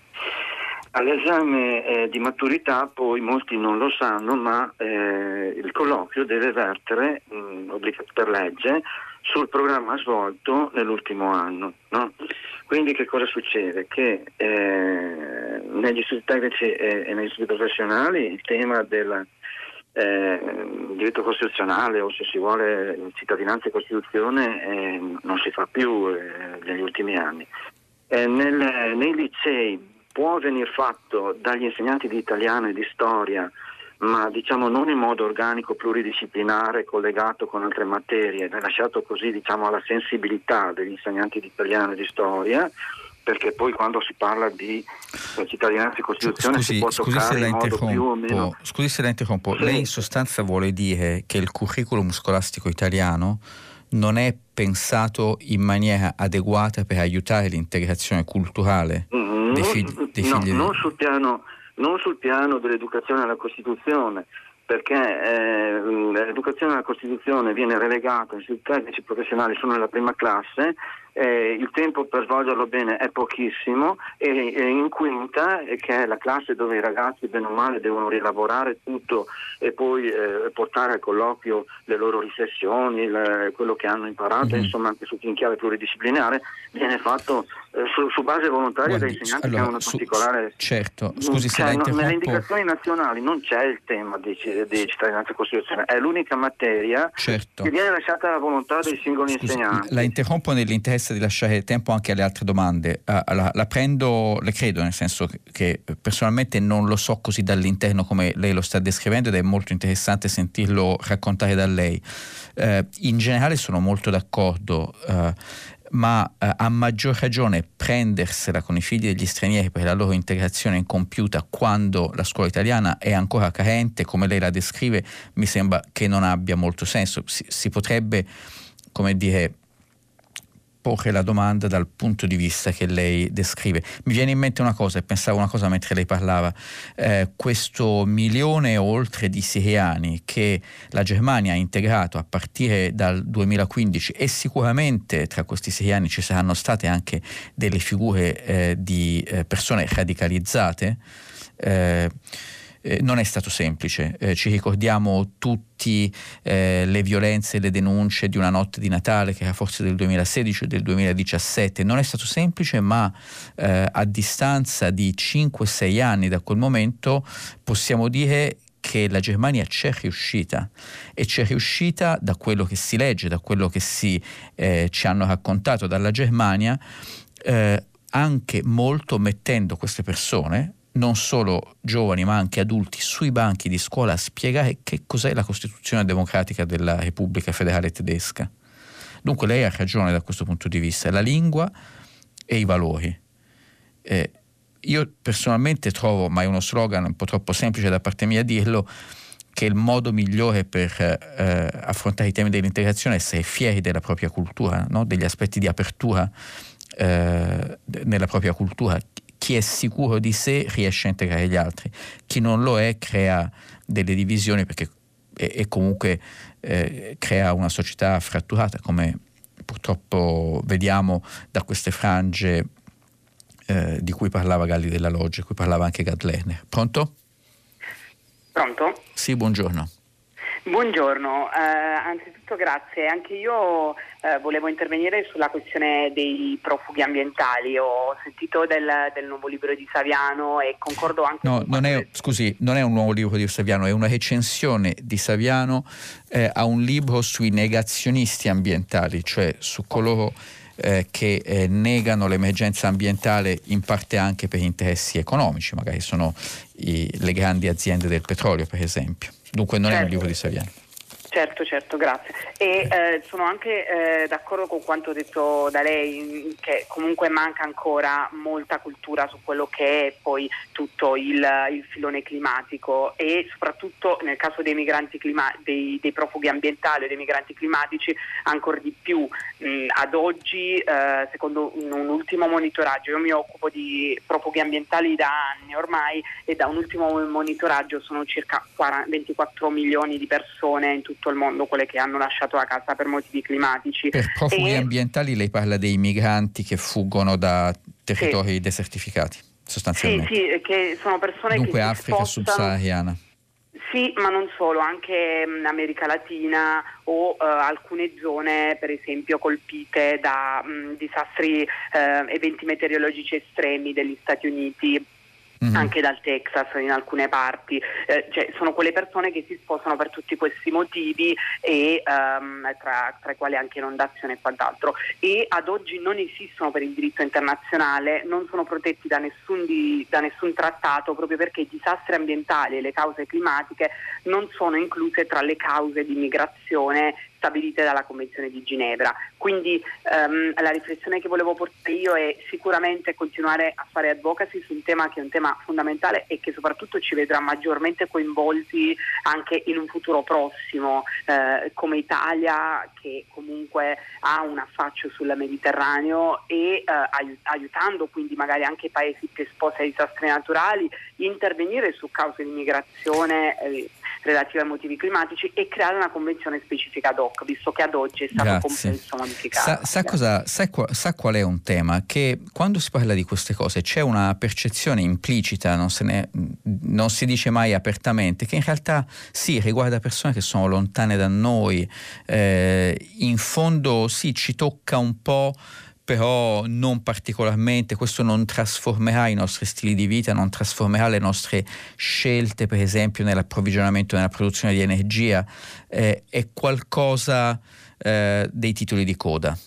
All'esame eh, di maturità poi molti non lo sanno, ma eh, il colloquio deve vertere mh, per legge sul programma svolto nell'ultimo anno. No? Quindi che cosa succede? Che eh, negli studi tecnici e, e, negli studi professionali il tema del eh, diritto costituzionale o se si vuole cittadinanza e costituzione eh, non si fa più eh, negli ultimi anni. Eh, nel, nei licei può venire fatto dagli insegnanti di italiano e di storia ma diciamo non in modo organico, pluridisciplinare, collegato con altre materie, lasciato così diciamo, alla sensibilità degli insegnanti di italiano e di storia, perché poi quando si parla di cittadinanza e Costituzione scusi, si può toccare in modo più o meno... Scusi se la interrompo, sì. lei in sostanza vuole dire che il curriculum scolastico italiano non è pensato in maniera adeguata per aiutare l'integrazione culturale mm, dei, figli, dei no, figli non sul piano non sul piano dell'educazione alla Costituzione, perché eh, l'educazione alla Costituzione viene relegata, i tecnici professionali sono nella prima classe eh, il tempo per svolgerlo bene è pochissimo e, e, in quinta, che è la classe dove i ragazzi bene o male devono rielaborare tutto e poi eh, portare al colloquio le loro riflessioni, le, quello che hanno imparato, mm-hmm. insomma anche su in chiave pluridisciplinare, viene fatto eh, su, su, base volontaria Guardi, dai insegnanti allora, che hanno una particolare... certo, scusi se cioè, interrompo... Nelle indicazioni nazionali non c'è il tema di, di cittadinanza e costituzione, è l'unica materia certo. che viene lasciata alla volontà dei singoli scusi, insegnanti. La interrompo nell'interesse di lasciare tempo anche alle altre domande. Uh, la, la, prendo, le credo, nel senso che, personalmente non lo so così dall'interno come lei lo sta descrivendo ed è molto interessante sentirlo raccontare da lei. Uh, in generale sono molto d'accordo. Uh, ma eh, a maggior ragione prendersela con i figli degli stranieri per la loro integrazione incompiuta quando la scuola italiana è ancora carente, come lei la descrive, mi sembra che non abbia molto senso. Si, si potrebbe, come dire, porre la domanda dal punto di vista che lei descrive. Mi viene in mente una cosa, e pensavo una cosa mentre lei parlava, eh, questo milione e oltre di siriani che la Germania ha integrato a partire dal 2015 e sicuramente tra questi siriani ci saranno state anche delle figure eh, di eh, persone radicalizzate. Eh, non è stato semplice. Eh, ci ricordiamo tutti eh, le violenze e le denunce di una notte di Natale che era forse del 2016 o del 2017. Non è stato semplice, ma eh, a distanza di 5-6 anni da quel momento possiamo dire che la Germania c'è riuscita e c'è riuscita da quello che si legge, da quello che si, eh, ci hanno raccontato dalla Germania, anche molto mettendo queste persone, non solo giovani ma anche adulti sui banchi di scuola a spiegare che cos'è la Costituzione democratica della Repubblica Federale Tedesca. Dunque lei ha ragione da questo punto di vista, la lingua e i valori. Eh, io personalmente trovo, ma è uno slogan un po' troppo semplice da parte mia dirlo, che il modo migliore per eh, affrontare i temi dell'integrazione è essere fieri della propria cultura, no? degli aspetti di apertura eh, nella propria cultura chi è sicuro di sé riesce a integrare gli altri, chi non lo è crea delle divisioni perché e, e comunque eh, crea una società fratturata come purtroppo vediamo da queste frange eh, di cui parlava Galli della Loggia, di cui parlava anche Gad Lerner. Pronto? Pronto? Sì, buongiorno. Buongiorno, eh, anzitutto grazie. Anche io eh, volevo intervenire sulla questione dei profughi ambientali. Ho sentito del, del, nuovo libro di Saviano e concordo anche no, con... Non è, scusi, non è un nuovo libro di Saviano, è una recensione di Saviano eh, a un libro sui negazionisti ambientali, cioè su coloro eh, che eh, negano l'emergenza ambientale in parte anche per interessi economici, magari sono i, le grandi aziende del petrolio per esempio. Dunque non certo. è un libro di Saviano. Certo, certo, grazie. E eh, sono anche eh, d'accordo con quanto detto da lei, che comunque manca ancora molta cultura su quello che è poi tutto il, il filone climatico e soprattutto nel caso dei migranti clima- dei, dei, profughi ambientali o dei migranti climatici ancora di più. Mm, ad oggi, eh, secondo un, un, ultimo monitoraggio, io mi occupo di profughi ambientali da anni ormai e da un ultimo monitoraggio sono circa 40, 24 milioni di persone in tutto tutto il mondo quelle che hanno lasciato la casa per motivi climatici. Per profughi e... ambientali lei parla dei migranti che fuggono da territori sì. desertificati, sostanzialmente. Sì, sì, che sono persone Dunque che Africa spostano... subsahariana. Sì, ma non solo, anche in America Latina o uh, alcune zone per esempio colpite da mh, disastri, uh, eventi meteorologici estremi degli Stati Uniti Mm-hmm. anche dal Texas in alcune parti, eh, cioè, sono quelle persone che si sposano per tutti questi motivi e um, tra, tra, i quali anche inondazione e quant'altro e ad oggi non esistono per il diritto internazionale, non sono protetti da nessun, di, da nessun trattato proprio perché i disastri ambientali e le cause climatiche non sono incluse tra le cause di migrazione stabilite dalla Convenzione di Ginevra. Quindi um, la riflessione che volevo portare io è sicuramente continuare a fare advocacy su un tema che è un tema fondamentale e che soprattutto ci vedrà maggiormente coinvolti anche in un futuro prossimo eh, come Italia che comunque ha un affaccio sul Mediterraneo e eh, aiutando quindi magari anche i paesi più esposti ai disastri naturali intervenire su cause di migrazione eh, relative ai motivi climatici e creare una convenzione specifica ad hoc, visto che ad oggi è stato compresso modificato. Sa, sa, cosa, sa, sa, qual è un tema? Che quando si parla di queste cose c'è una percezione implicita, non, ne, non si dice mai apertamente, che in realtà sì, riguarda persone che sono lontane da noi, eh, in fondo sì, ci tocca un po' però non particolarmente, questo non trasformerà i nostri stili di vita, non trasformerà le nostre scelte, per esempio nell'approvvigionamento nella produzione di energia, eh, è qualcosa eh, dei titoli di coda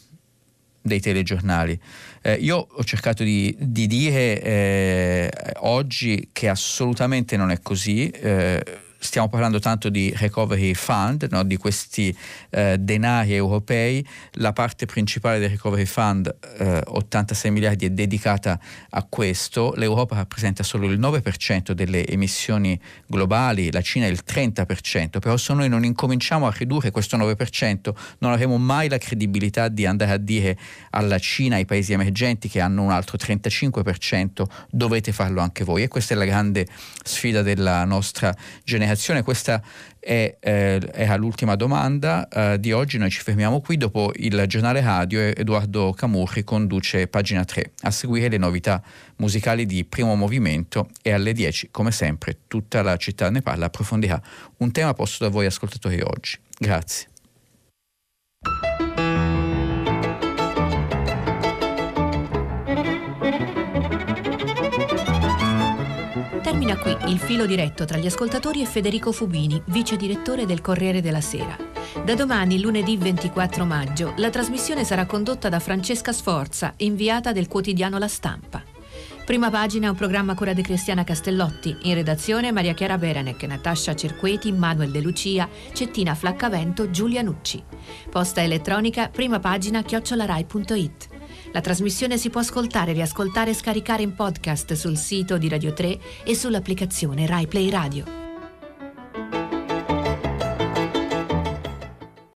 dei telegiornali. Eh, io ho cercato di, di dire eh, oggi che assolutamente non è così eh, stiamo parlando tanto di recovery fund, no? di questi eh, denari europei, la parte principale del recovery fund, eh, 86 miliardi, è dedicata a questo, l'Europa rappresenta solo il 9% delle emissioni globali, la Cina il 30%, però se noi non incominciamo a ridurre questo 9% non avremo mai la credibilità di andare a dire alla Cina, ai paesi emergenti che hanno un altro 35%, dovete farlo anche voi. E questa è la grande sfida della nostra generazione generazione. Questa è, eh, era l'ultima domanda eh, di oggi. Noi ci fermiamo qui. Dopo il giornale radio, Edoardo Camurri conduce pagina 3. A seguire le novità musicali di primo movimento e alle 10, come sempre, tutta la città ne parla, approfondirà un tema posto da voi ascoltatori oggi. Grazie. Termina qui il filo diretto tra gli ascoltatori e Federico Fubini, vice direttore del Corriere della Sera. Da domani, lunedì 24 maggio, la trasmissione sarà condotta da Francesca Sforza, inviata del quotidiano La Stampa. Prima pagina un programma cura di Cristiana Castellotti, in redazione Maria Chiara Beranec, Natascia Cerqueti, Manuel De Lucia, Cettina Flaccavento, Giulia Nucci. Posta elettronica, prima pagina chiocciolarai.it. La trasmissione si può ascoltare, riascoltare e scaricare in podcast sul sito di Radio 3 e sull'applicazione RaiPlay Radio.